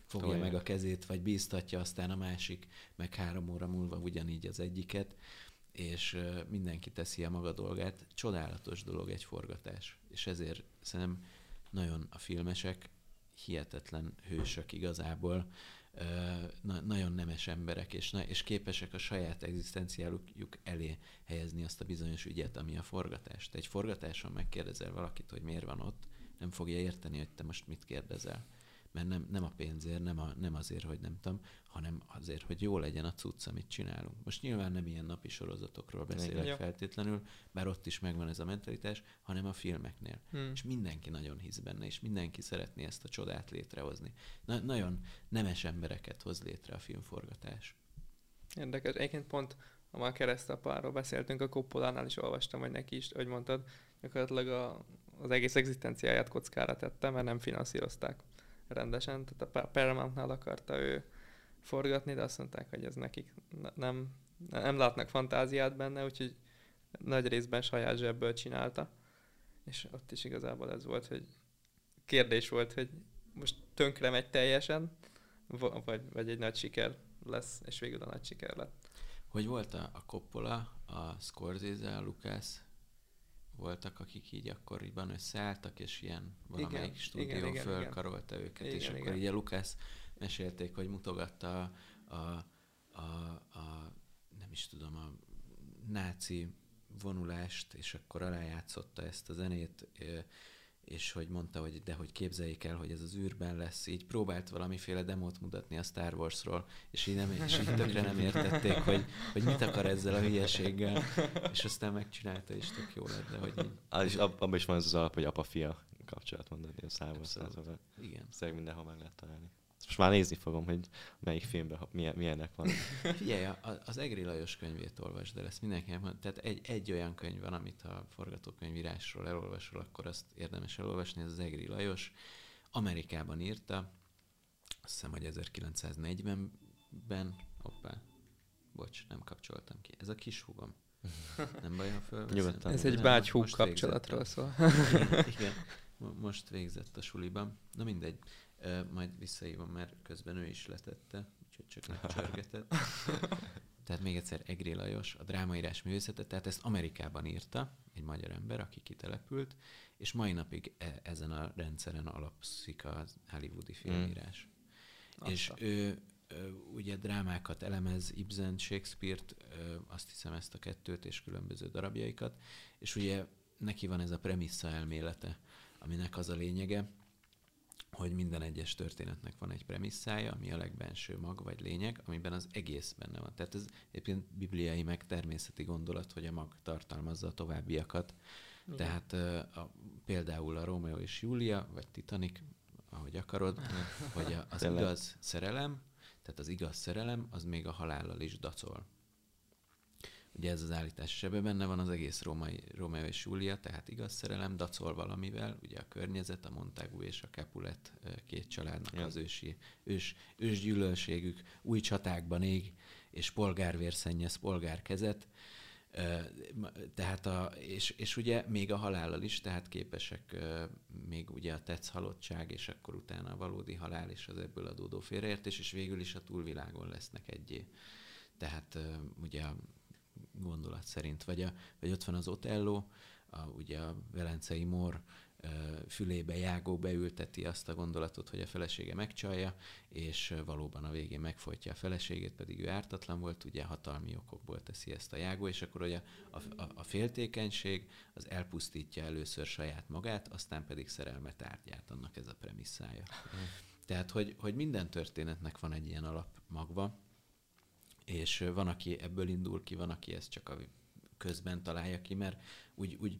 Speaker 1: fogja
Speaker 3: Tolják.
Speaker 1: meg a kezét, vagy bíztatja, aztán a másik, meg három óra múlva ugyanígy az egyiket, és mindenki teszi a maga dolgát. Csodálatos dolog egy forgatás, és ezért szerintem nagyon a filmesek hihetetlen hősök igazából, na, nagyon nemes emberek, és, na, és képesek a saját egzisztenciáluk elé helyezni azt a bizonyos ügyet, ami a forgatás. Te egy forgatáson megkérdezel valakit, hogy miért van ott, nem fogja érteni, hogy te most mit kérdezel. Mert nem, nem a pénzért, nem, a, nem azért, hogy nem tudom, hanem azért, hogy jó legyen a cucc, amit csinálunk. Most nyilván nem ilyen napi sorozatokról beszélek
Speaker 2: Ja.
Speaker 1: feltétlenül, bár ott is megvan ez a mentalitás, hanem a filmeknél.
Speaker 2: Hm.
Speaker 1: És mindenki nagyon hisz benne, és mindenki szeretné ezt a csodát létrehozni. Na, nagyon nemes embereket hoz létre a filmforgatás.
Speaker 2: Érdekes. Egyébként pont, ha már keresztapáról beszéltünk, a Coppolánál is olvastam, hogy neki is, hogy mondtad, gyakorlatilag a, az egész egzisztenciáját kockára tette, mert nem finanszírozták rendesen. Tehát a Pa- Paramountnál akarta ő forgatni, de azt mondták, hogy ez nekik ne- nem, nem látnak fantáziát benne, úgyhogy nagy részben saját zsebből csinálta. És ott is igazából ez volt, hogy kérdés volt, hogy most tönkre megy teljesen, va- vagy, vagy egy nagy siker lesz, és végül a nagy siker lett.
Speaker 1: Hogy volt a, a Coppola, a Scorsese, a Lucas, voltak, akik így akkoriban összeálltak, és ilyen valamelyik
Speaker 2: Igen,
Speaker 1: stúdió
Speaker 2: igen, igen,
Speaker 1: fölkarolta őket,
Speaker 2: Igen,
Speaker 1: és akkor
Speaker 2: igen.
Speaker 1: így a Lukász mesélték, hogy mutogatta a, a, a, a nem is tudom, a náci vonulást, és akkor alájátszotta ezt a zenét, és hogy mondta, hogy de hogy képzeljék el, hogy ez az űrben lesz, így próbált valamiféle demót mutatni a Star Warsról, és így, nem, és így tökre nem értették, hogy, hogy mit akar ezzel a hülyeséggel, és aztán megcsinálta, és tök jó lett, de hogy így,
Speaker 3: Ah, és ab, abban is van ez az alap, hogy apa-fia kapcsolat mondani a számos
Speaker 1: Abszolút.
Speaker 3: százal.
Speaker 1: igen.
Speaker 3: Szerintem mindenhol meg lehet találni. Most már nézni fogom, hogy melyik filmben milyen, milyenek van.
Speaker 1: Figyelj, a- az Egri Lajos könyvét olvasd el, ezt mindenkinek mond. Tehát egy, egy olyan könyv van, amit ha forgatókönyvírásról elolvasol, akkor azt érdemes elolvasni, ez az Egri Lajos. Amerikában írta, azt hiszem, hogy 1940-ben, hoppá, bocs, nem kapcsoltam ki. Ez a kis húgom. Nem baj, ha fölveszem?
Speaker 3: Nyugodtan.
Speaker 2: Ez egy
Speaker 1: végzettem.
Speaker 2: kapcsolatról szól.
Speaker 1: Igen, igen. Mo- Most végzett a suliban. Na mindegy, majd visszahívom, mert közben ő is letette, úgyhogy csak megcsörgetett. Tehát még egyszer Egri Lajos, a drámaírás művészetet, tehát ezt Amerikában írta, egy magyar ember, aki kitelepült, és mai napig e- ezen a rendszeren alapszik a hollywoodi filmírás. És
Speaker 2: Azt a-
Speaker 1: ő, ugye drámákat elemez, Ibsen, Shakespeare-t, azt hiszem ezt a kettőt és különböző darabjaikat, és ugye neki van ez a premissza elmélete, aminek az a lényege, hogy minden egyes történetnek van egy premisszája, ami a legbenső mag vagy lényeg, amiben az egész benne van. Tehát ez egyébként bibliai meg természeti gondolat, hogy a mag tartalmazza a továbbiakat.
Speaker 2: Igen.
Speaker 1: Tehát ö, a, például a Rómeó és Júlia, vagy Titanic, ahogy akarod, hogy a, az
Speaker 3: Tényleg.
Speaker 1: igaz szerelem, tehát az igaz szerelem, az még a halállal is dacol. Ugye ez az állítás, és ebben benne van az egész római, Rómeó és Júlia, tehát igaz szerelem, dacol valamivel, ugye a környezet, a Montagu és a Capulet két családnak
Speaker 3: Igen.
Speaker 1: az ősi, ős, ősgyűlölségük új csatákban ég, és polgárvér szennyez polgárkezet, Tehát a, és, és ugye még a halállal is, tehát képesek még ugye a tetsz halottság, és akkor utána a valódi halál, és az ebből adódó félreértés, és végül is a túlvilágon lesznek egyé. Tehát ugye gondolat szerint, vagy, a, vagy ott van az Otello, a, ugye a Velencei Mor fülébe Jágó beülteti azt a gondolatot, hogy a felesége megcsalja, és valóban a végén megfojtja a feleségét, pedig ő ártatlan volt, ugye hatalmi okokból teszi ezt a Jágó, és akkor ugye a, a, a féltékenység az elpusztítja először saját magát, aztán pedig szerelme tárgyát, annak ez a premisszája. Tehát, hogy, hogy minden történetnek van egy ilyen alapmagva, és van, aki ebből indul ki, van, aki ezt csak a közben találja ki, mert úgy, úgy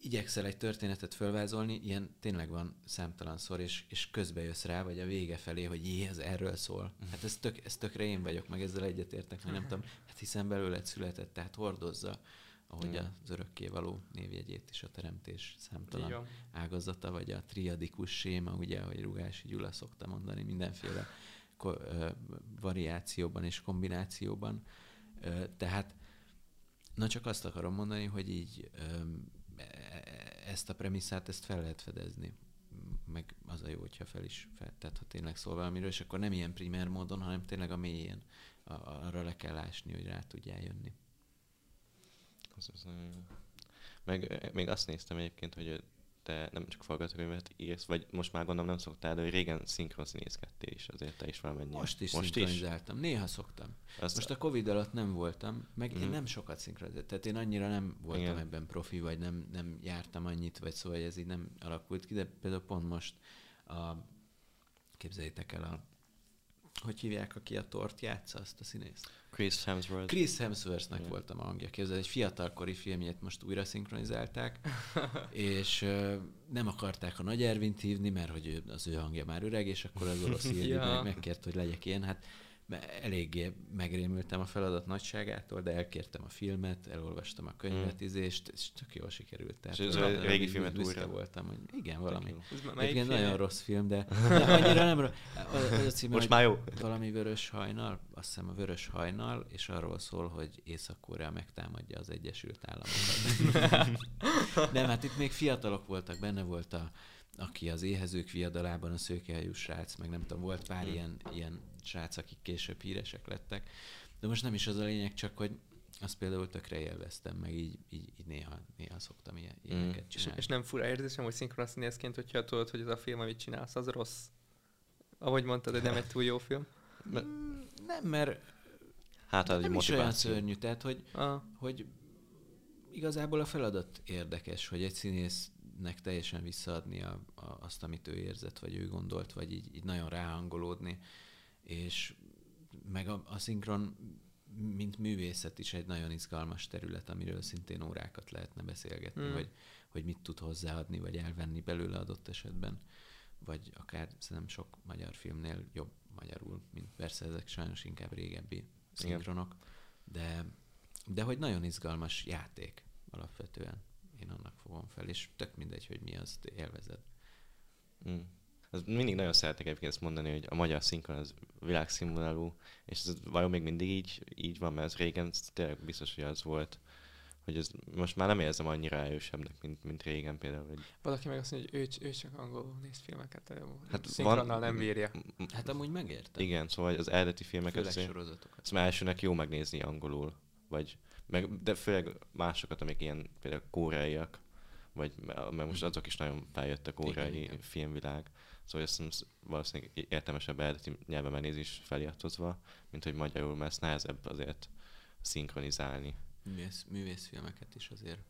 Speaker 1: igyekszel egy történetet fölvázolni, ilyen tényleg van számtalanszor, és, és közbe jössz rá, vagy a vége felé, hogy jé, ez erről szól. Hát ez, tök, ez tökre én vagyok, meg ezzel egyetértek, hogy nem tudom, hát hiszen belőled született, tehát hordozza, ahogy
Speaker 3: Igen.
Speaker 1: az örökkévaló névjegyét is a teremtés számtalan
Speaker 2: van.
Speaker 1: ágazata, vagy a triadikus séma, ugye, ahogy Rugási Gyula szokta mondani, mindenféle variációban és kombinációban. Tehát, na csak azt akarom mondani, hogy így öm, e- ezt a premisszát, ezt fel lehet fedezni. Meg az a jó, hogyha fel is fel, tehát ha tényleg szól valamiről, és akkor nem ilyen primer módon, hanem tényleg a mélyén a, arra le kell ásni, hogy rá tudjál jönni.
Speaker 3: Az, az. Meg eh, még azt néztem egyébként, hogy te nem csak forgatókönyvet írsz, vagy most már gondolom nem szoktál, de hogy régen szinkronszínészkedtél is, azért te is valamennyire.
Speaker 1: Most is
Speaker 3: most is?
Speaker 1: szinkronizáltam. Néha szoktam.
Speaker 3: Azt,
Speaker 1: Most a Covid alatt nem voltam, meg én
Speaker 3: Mhm.
Speaker 1: nem sokat szinkronizáltam. Tehát én annyira nem voltam
Speaker 3: Igen.
Speaker 1: ebben profi, vagy nem, nem jártam annyit, vagy szóval ez így nem alakult ki, de például pont most a, képzeljétek el a hogy hívják, aki a tort játsza, azt a színészt?
Speaker 3: Chris Hemsworth.
Speaker 1: Chris Hemsworthnek
Speaker 3: Igen.
Speaker 1: voltam a hangja. Képzeld, egy fiatalkori filmjét most újra szinkronizálták, és ö, nem akarták a Nagy Ervint hívni, mert hogy ő, az ő hangja már öreg, és akkor az orosz
Speaker 2: Ja.
Speaker 1: meg megkért, hogy legyek ilyen. Hát eléggé megrémültem a feladat nagyságától, de elkértem a filmet, elolvastam a könyvet,
Speaker 3: Mm.
Speaker 1: és, tök jól sikerült. Tehát
Speaker 3: És ez a régi filmet újra?
Speaker 1: voltam, hogy igen, valami.
Speaker 2: film?
Speaker 1: nagyon rossz film, de, de annyira nem rossz. Az, az a címe,
Speaker 3: Most már jó.
Speaker 1: valami vörös hajnal, azt hiszem a vörös hajnal, és arról szól, hogy Észak-Korea megtámadja az Egyesült Államokat. Nem, hát itt még fiatalok voltak, benne volt a, aki az éhezők viadalában a szőkehajú srác, meg nem tudom, volt pár
Speaker 3: Hmm.
Speaker 1: ilyen, ilyen srác, akik később híresek lettek. De most nem is az a lényeg, csak hogy azt például tökre élveztem, meg így, így, így néha, néha szoktam ilyen,
Speaker 3: Mm.
Speaker 1: ilyeneket
Speaker 2: És,
Speaker 1: csinálni.
Speaker 2: és nem fura érzésem, hogy szinkronszínészként, hogyha tudod, hogy ez a film, amit csinálsz, az rossz. Ahogy mondtad, hogy nem egy túl jó film.
Speaker 3: Mert-
Speaker 1: Mm, Nem, mert
Speaker 3: Hát az
Speaker 1: nem is olyan
Speaker 3: motiváció.
Speaker 1: szörnyű, tehát hogy,
Speaker 2: Ah,
Speaker 1: hogy igazából a feladat érdekes, hogy egy színésznek teljesen visszaadni a, a, azt, amit ő érzett, vagy ő gondolt, vagy így, így nagyon ráhangolódni, és meg a, a szinkron, mint művészet is egy nagyon izgalmas terület, amiről szintén órákat lehetne beszélgetni,
Speaker 2: Mm.
Speaker 1: hogy, hogy mit tud hozzáadni, vagy elvenni belőle adott esetben, vagy akár szerintem sok magyar filmnél jobb magyarul, mint persze ezek sajnos inkább régebbi szinkronok, de, de hogy nagyon izgalmas játék alapvetően. Én annak fogom fel, és tök mindegy, hogy mi azt élvezed.
Speaker 3: Mm. Az mindig nagyon szeretek egyébként ezt mondani, hogy a magyar szinkron az világszínvonalú, és ez vajon még mindig így, így van, mert ez régen ez tényleg biztos, hogy az volt, hogy ez most már nem érzem annyira erősebbnek, mint, mint régen például. Hogy
Speaker 2: valaki meg azt mondja, hogy ő, ő csak angolul néz filmeket, hát szinkronnal
Speaker 3: van-
Speaker 2: nem bírja.
Speaker 1: Hát amúgy megértem.
Speaker 3: igen, szóval az eredeti filmeket
Speaker 1: Főleg
Speaker 3: azért,
Speaker 1: sorozatokat.
Speaker 3: szóval elsőnek jó megnézni angolul, vagy, meg, de főleg másokat, amik ilyen például koreaiak, vagy mert most azok is nagyon feljött a koreai filmvilág, szóval azt hiszem, valószínűleg értelmesebb eredeti nyelven is feliratozva, mint hogy magyarul, mert ez nehezebb azért szinkronizálni
Speaker 1: Művész, művészfilmeket is azért,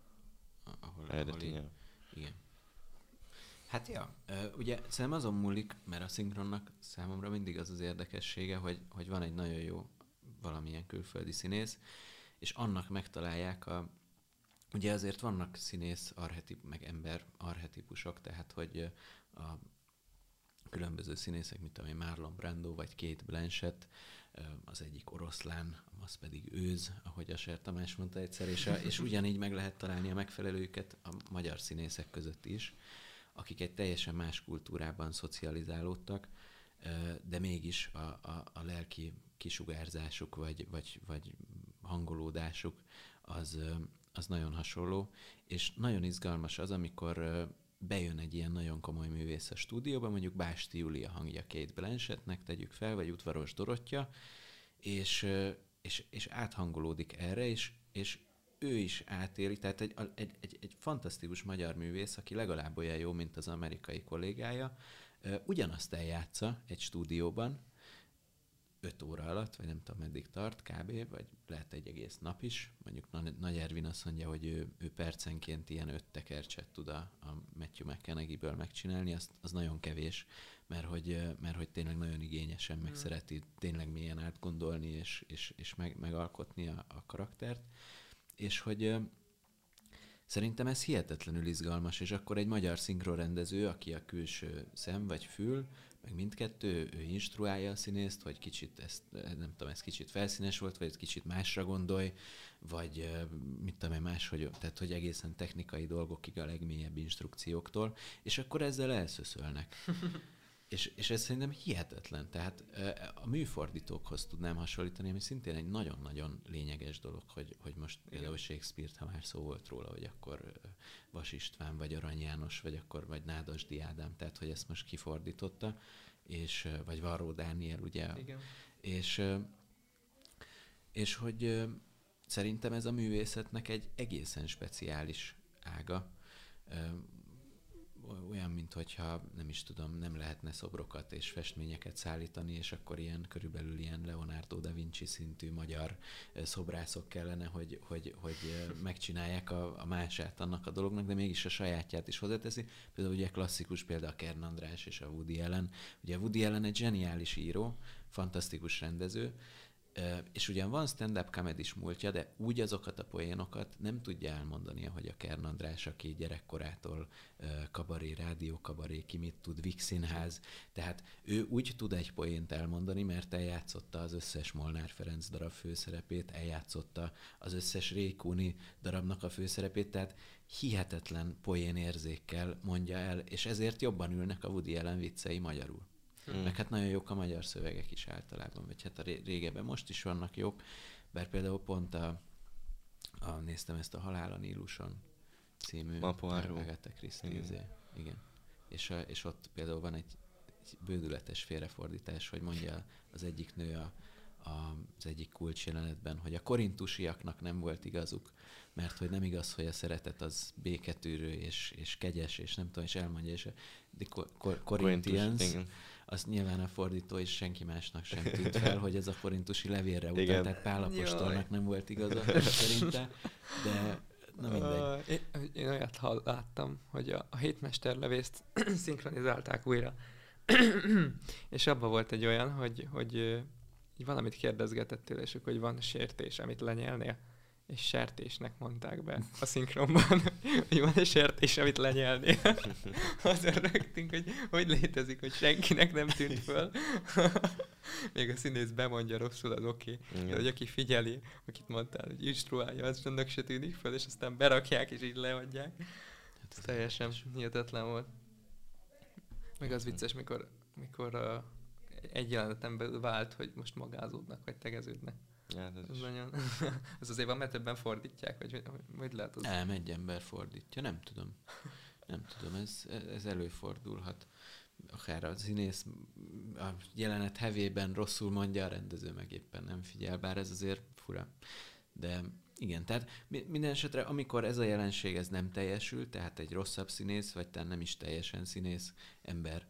Speaker 1: ahol, ahol
Speaker 3: eredeti
Speaker 1: így,
Speaker 3: nyelv.
Speaker 1: igen. Hát ja, ugye szerintem azon múlik, mert a szinkronnak számomra mindig az az érdekessége, hogy, hogy van egy nagyon jó valamilyen külföldi színész, és annak megtalálják a... Ugye azért vannak színész arhetip, meg ember arhetipusok, tehát hogy a különböző színészek, mint ami Marlon Brando vagy Kate Blanchett, az egyik oroszlán, az pedig őz, ahogy a Ser Tamás mondta egyszer, és, a, és ugyanígy meg lehet találni a megfelelőket a magyar színészek között is, akik egy teljesen más kultúrában szocializálódtak, de mégis a, a, a lelki kisugárzásuk vagy, vagy, vagy hangolódásuk az, az nagyon hasonló, és nagyon izgalmas az, amikor bejön egy ilyen nagyon komoly művész a stúdióba, mondjuk Básti Júlia hangja Kate Blanchettnek, tegyük fel, vagy Udvaros Dorottya, és, és, és áthangolódik erre, és, és ő is átéli, tehát egy, egy, egy, egy fantasztikus magyar művész, aki legalább olyan jó, mint az amerikai kollégája, ugyanazt eljátsza egy stúdióban, öt óra alatt, vagy nem tudom meddig tart kb., vagy lehet egy egész nap is. Mondjuk Na- Nagy Ervin azt mondja, hogy ő, ő percenként ilyen öt tekercset tud a, a Matthew McConaughey-ből megcsinálni, az, az nagyon kevés, mert hogy, mert hogy tényleg nagyon igényesen meg
Speaker 2: Mm.
Speaker 1: szereti tényleg mélyen átgondolni és, és, és meg, megalkotni a, a karaktert. És hogy Szerintem ez hihetetlenül izgalmas, és akkor egy magyar szinkronrendező, aki a külső szem vagy fül, meg mindkettő, ő instruálja a színészt, hogy kicsit ezt, nem tudom, ez kicsit felszínes volt, vagy ez kicsit másra gondolj, vagy mit tudom én máshogy, tehát hogy egészen technikai dolgokig a legmélyebb instrukcióktól, és akkor ezzel elszöszölnek. És, és ez szerintem hihetetlen. Tehát a műfordítókhoz tudnám hasonlítani, ami szintén egy nagyon-nagyon lényeges dolog, hogy, hogy most
Speaker 2: Igen.
Speaker 1: például Shakespeare-t, ha már szó volt róla, hogy akkor Vas István, vagy Arany János, vagy akkor vagy Nádasdi Ádám, tehát hogy ezt most kifordította, és, vagy Varró Dániel, ugye,
Speaker 2: Igen.
Speaker 1: és, és hogy szerintem ez a művészetnek egy egészen speciális ága. Olyan, mint hogyha nem is tudom, nem lehetne szobrokat és festményeket szállítani, és akkor ilyen körülbelül ilyen Leonardo da Vinci szintű magyar szobrászok kellene, hogy, hogy, hogy megcsinálják a, a mását annak a dolognak, de mégis a sajátját is hozzáteszi. Például ugye klasszikus példa a Kern András és a Woody Allen. Ugye Woody Allen egy zseniális író, fantasztikus rendező, és ugyan van stand-up comedy múltja, de úgy azokat a poénokat nem tudja elmondani, ahogy a Kern András, aki gyerekkorától kabaré, rádió kabaré, ki mit tud, Vix. Tehát ő úgy tud egy poént elmondani, mert eljátszotta az összes Molnár Ferenc darab főszerepét, eljátszotta az összes Rékúni darabnak a főszerepét, tehát hihetetlen poén érzékkel mondja el, és ezért jobban ülnek a Woody Allen viccei magyarul.
Speaker 3: Mm.
Speaker 1: Meg hát nagyon jók a magyar szövegek is általában, vagy hát a ré- régebben most is vannak jók, bár például pont a, a néztem ezt a Halál a Níluson című
Speaker 3: A.
Speaker 1: Agatha Christie,
Speaker 3: Igen.
Speaker 1: izé. igen. És, a, és ott például van egy, egy bődületes félrefordítás, hogy mondja az egyik nő a, az egyik kulcs jelenetben, hogy a korintusiaknak nem volt igazuk, mert hogy nem igaz, hogy a szeretet az béketűrő és, és kegyes, és nem tudom, és elmondja, és de Corinthians, azt nyilván a fordító és senki másnak sem tűnt fel, hogy ez a korintusi levélre utal, tehát Pálapostolnak nem volt igaza szerinte, de na mindegy. Uh,
Speaker 2: én, én olyat hall, láttam, hogy a, a hétmesterlevészt szinkronizálták újra, és abban volt egy olyan, hogy, hogy, hogy valamit kérdezgetettél, és akkor, hogy van sértés, amit lenyelnél és sertésnek mondták be a szinkronban, hogy van egy sertés, amit lenyelni. Azon rögtünk, hogy hogy létezik, hogy senkinek nem tűnt föl. Még a színész bemondja rosszul, az oké. Okay. De hogy aki figyeli, akit mondtál, hogy instruálja, az annak se tűnik föl, és aztán berakják, és így leadják. Hát ez teljesen hihetetlen volt. Meg az vicces, mikor, mikor uh, egy jeleneten belül vált, hogy most magázódnak, vagy tegeződnek. Ja, ez, ez, nagyon... ez azért van, mert többen fordítják, vagy hogy lehet az?
Speaker 1: Nem, egy ember fordítja, nem tudom. Nem tudom, ez, ez előfordulhat. Akár a színész a jelenet hevében rosszul mondja, a rendező meg éppen nem figyel, bár ez azért fura. De igen, tehát minden esetre, amikor ez a jelenség ez nem teljesül, tehát egy rosszabb színész, vagy tehát nem is teljesen színész ember,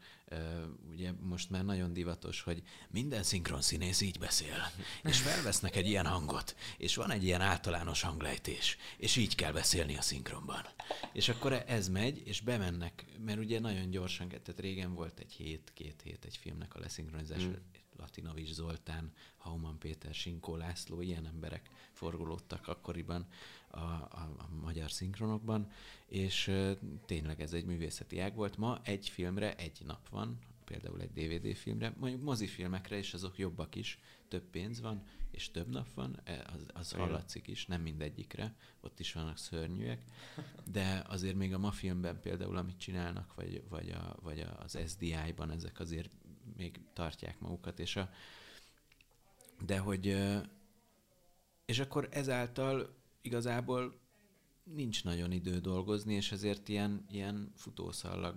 Speaker 1: ugye most már nagyon divatos, hogy minden szinkron színész így beszél, és felvesznek egy ilyen hangot, és van egy ilyen általános hanglejtés, és így kell beszélni a szinkronban. És akkor ez megy, és bemennek, mert ugye nagyon gyorsan, tehát régen volt egy hét, két hét egy filmnek a leszinkronizása, mm. Latinovics Zoltán, Hauman Péter, Sinkó László, ilyen emberek forgolódtak akkoriban a, a, a magyar szinkronokban, és tényleg ez egy művészeti ág volt. Ma egy filmre egy nap van, például egy DVD filmre, mondjuk mozifilmekre is azok jobbak is, több pénz van, és több nap van, e, az, az hallatszik is, nem mindegyikre, ott is vannak szörnyűek, de azért még a ma filmben például, amit csinálnak, vagy, vagy, a, vagy az SDI-ban ezek azért még tartják magukat, és a, de hogy és akkor ezáltal igazából nincs nagyon idő dolgozni, és ezért ilyen, ilyen futószallag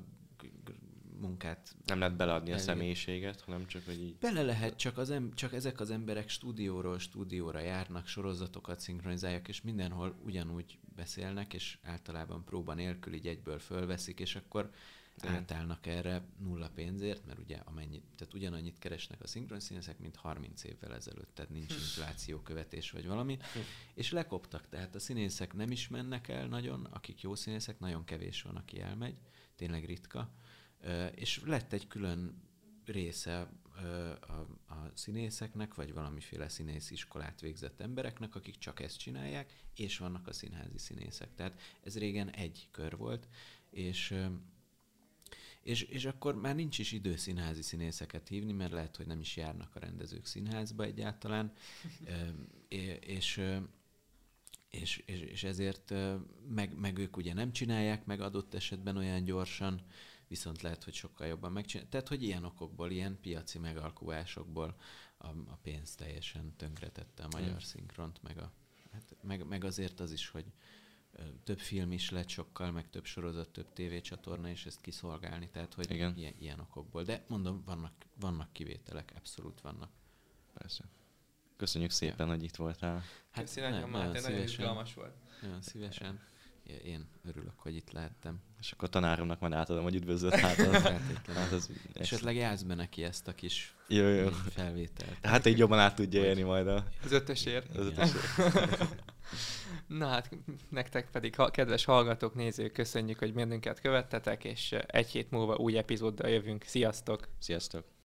Speaker 1: munkát...
Speaker 3: Nem lehet beleadni elég. a személyiséget, hanem csak, hogy így...
Speaker 1: Bele lehet, csak, az em- csak ezek az emberek stúdióról stúdióra járnak, sorozatokat szinkronizálják, és mindenhol ugyanúgy beszélnek, és általában próba nélkül így egyből fölveszik, és akkor igen. átállnak erre nulla pénzért, mert ugye amennyit, tehát ugyanannyit keresnek a szinkron színészek, mint 30 évvel ezelőtt, tehát nincs inflációkövetés vagy valami, és lekoptak, tehát a színészek nem is mennek el nagyon, akik jó színészek, nagyon kevés van, aki elmegy, tényleg ritka, és lett egy külön része a, a színészeknek, vagy valamiféle színész iskolát végzett embereknek, akik csak ezt csinálják, és vannak a színházi színészek. Tehát ez régen egy kör volt, és és, és akkor már nincs is idő színházi színészeket hívni, mert lehet, hogy nem is járnak a rendezők színházba egyáltalán, és, és, és, és ezért meg, meg ők ugye nem csinálják meg adott esetben olyan gyorsan, viszont lehet, hogy sokkal jobban megcsinálják. Tehát, hogy ilyen okokból, ilyen piaci megalkuvásokból a, a pénz teljesen tönkretette a magyar mm. szinkront, meg, a, hát, meg, meg azért az is, hogy több film is lett sokkal, meg több sorozat, több tévécsatorna, és ezt kiszolgálni, tehát hogy Igen. Ilyen, ilyen okokból. De mondom, vannak, vannak kivételek, abszolút vannak.
Speaker 3: Persze. Köszönjük szépen, ja. hogy itt voltál.
Speaker 2: Hát Köszönjük, nagyon, nagyon, nagyon izgalmas volt.
Speaker 1: Nagyon szívesen. Én örülök, hogy itt lehettem.
Speaker 3: És akkor tanáromnak majd átadom, hogy üdvözlött hát,
Speaker 1: hát az Esetleg játsz be neki ezt a kis
Speaker 3: jó, jó.
Speaker 1: felvételt.
Speaker 3: Hát így jobban át tudja élni majd a...
Speaker 2: Az ötösért. Az ötösért. Na hát, nektek pedig, ha, kedves hallgatók, nézők, köszönjük, hogy bennünket követtetek, és egy hét múlva új epizóddal jövünk. Sziasztok!
Speaker 3: Sziasztok!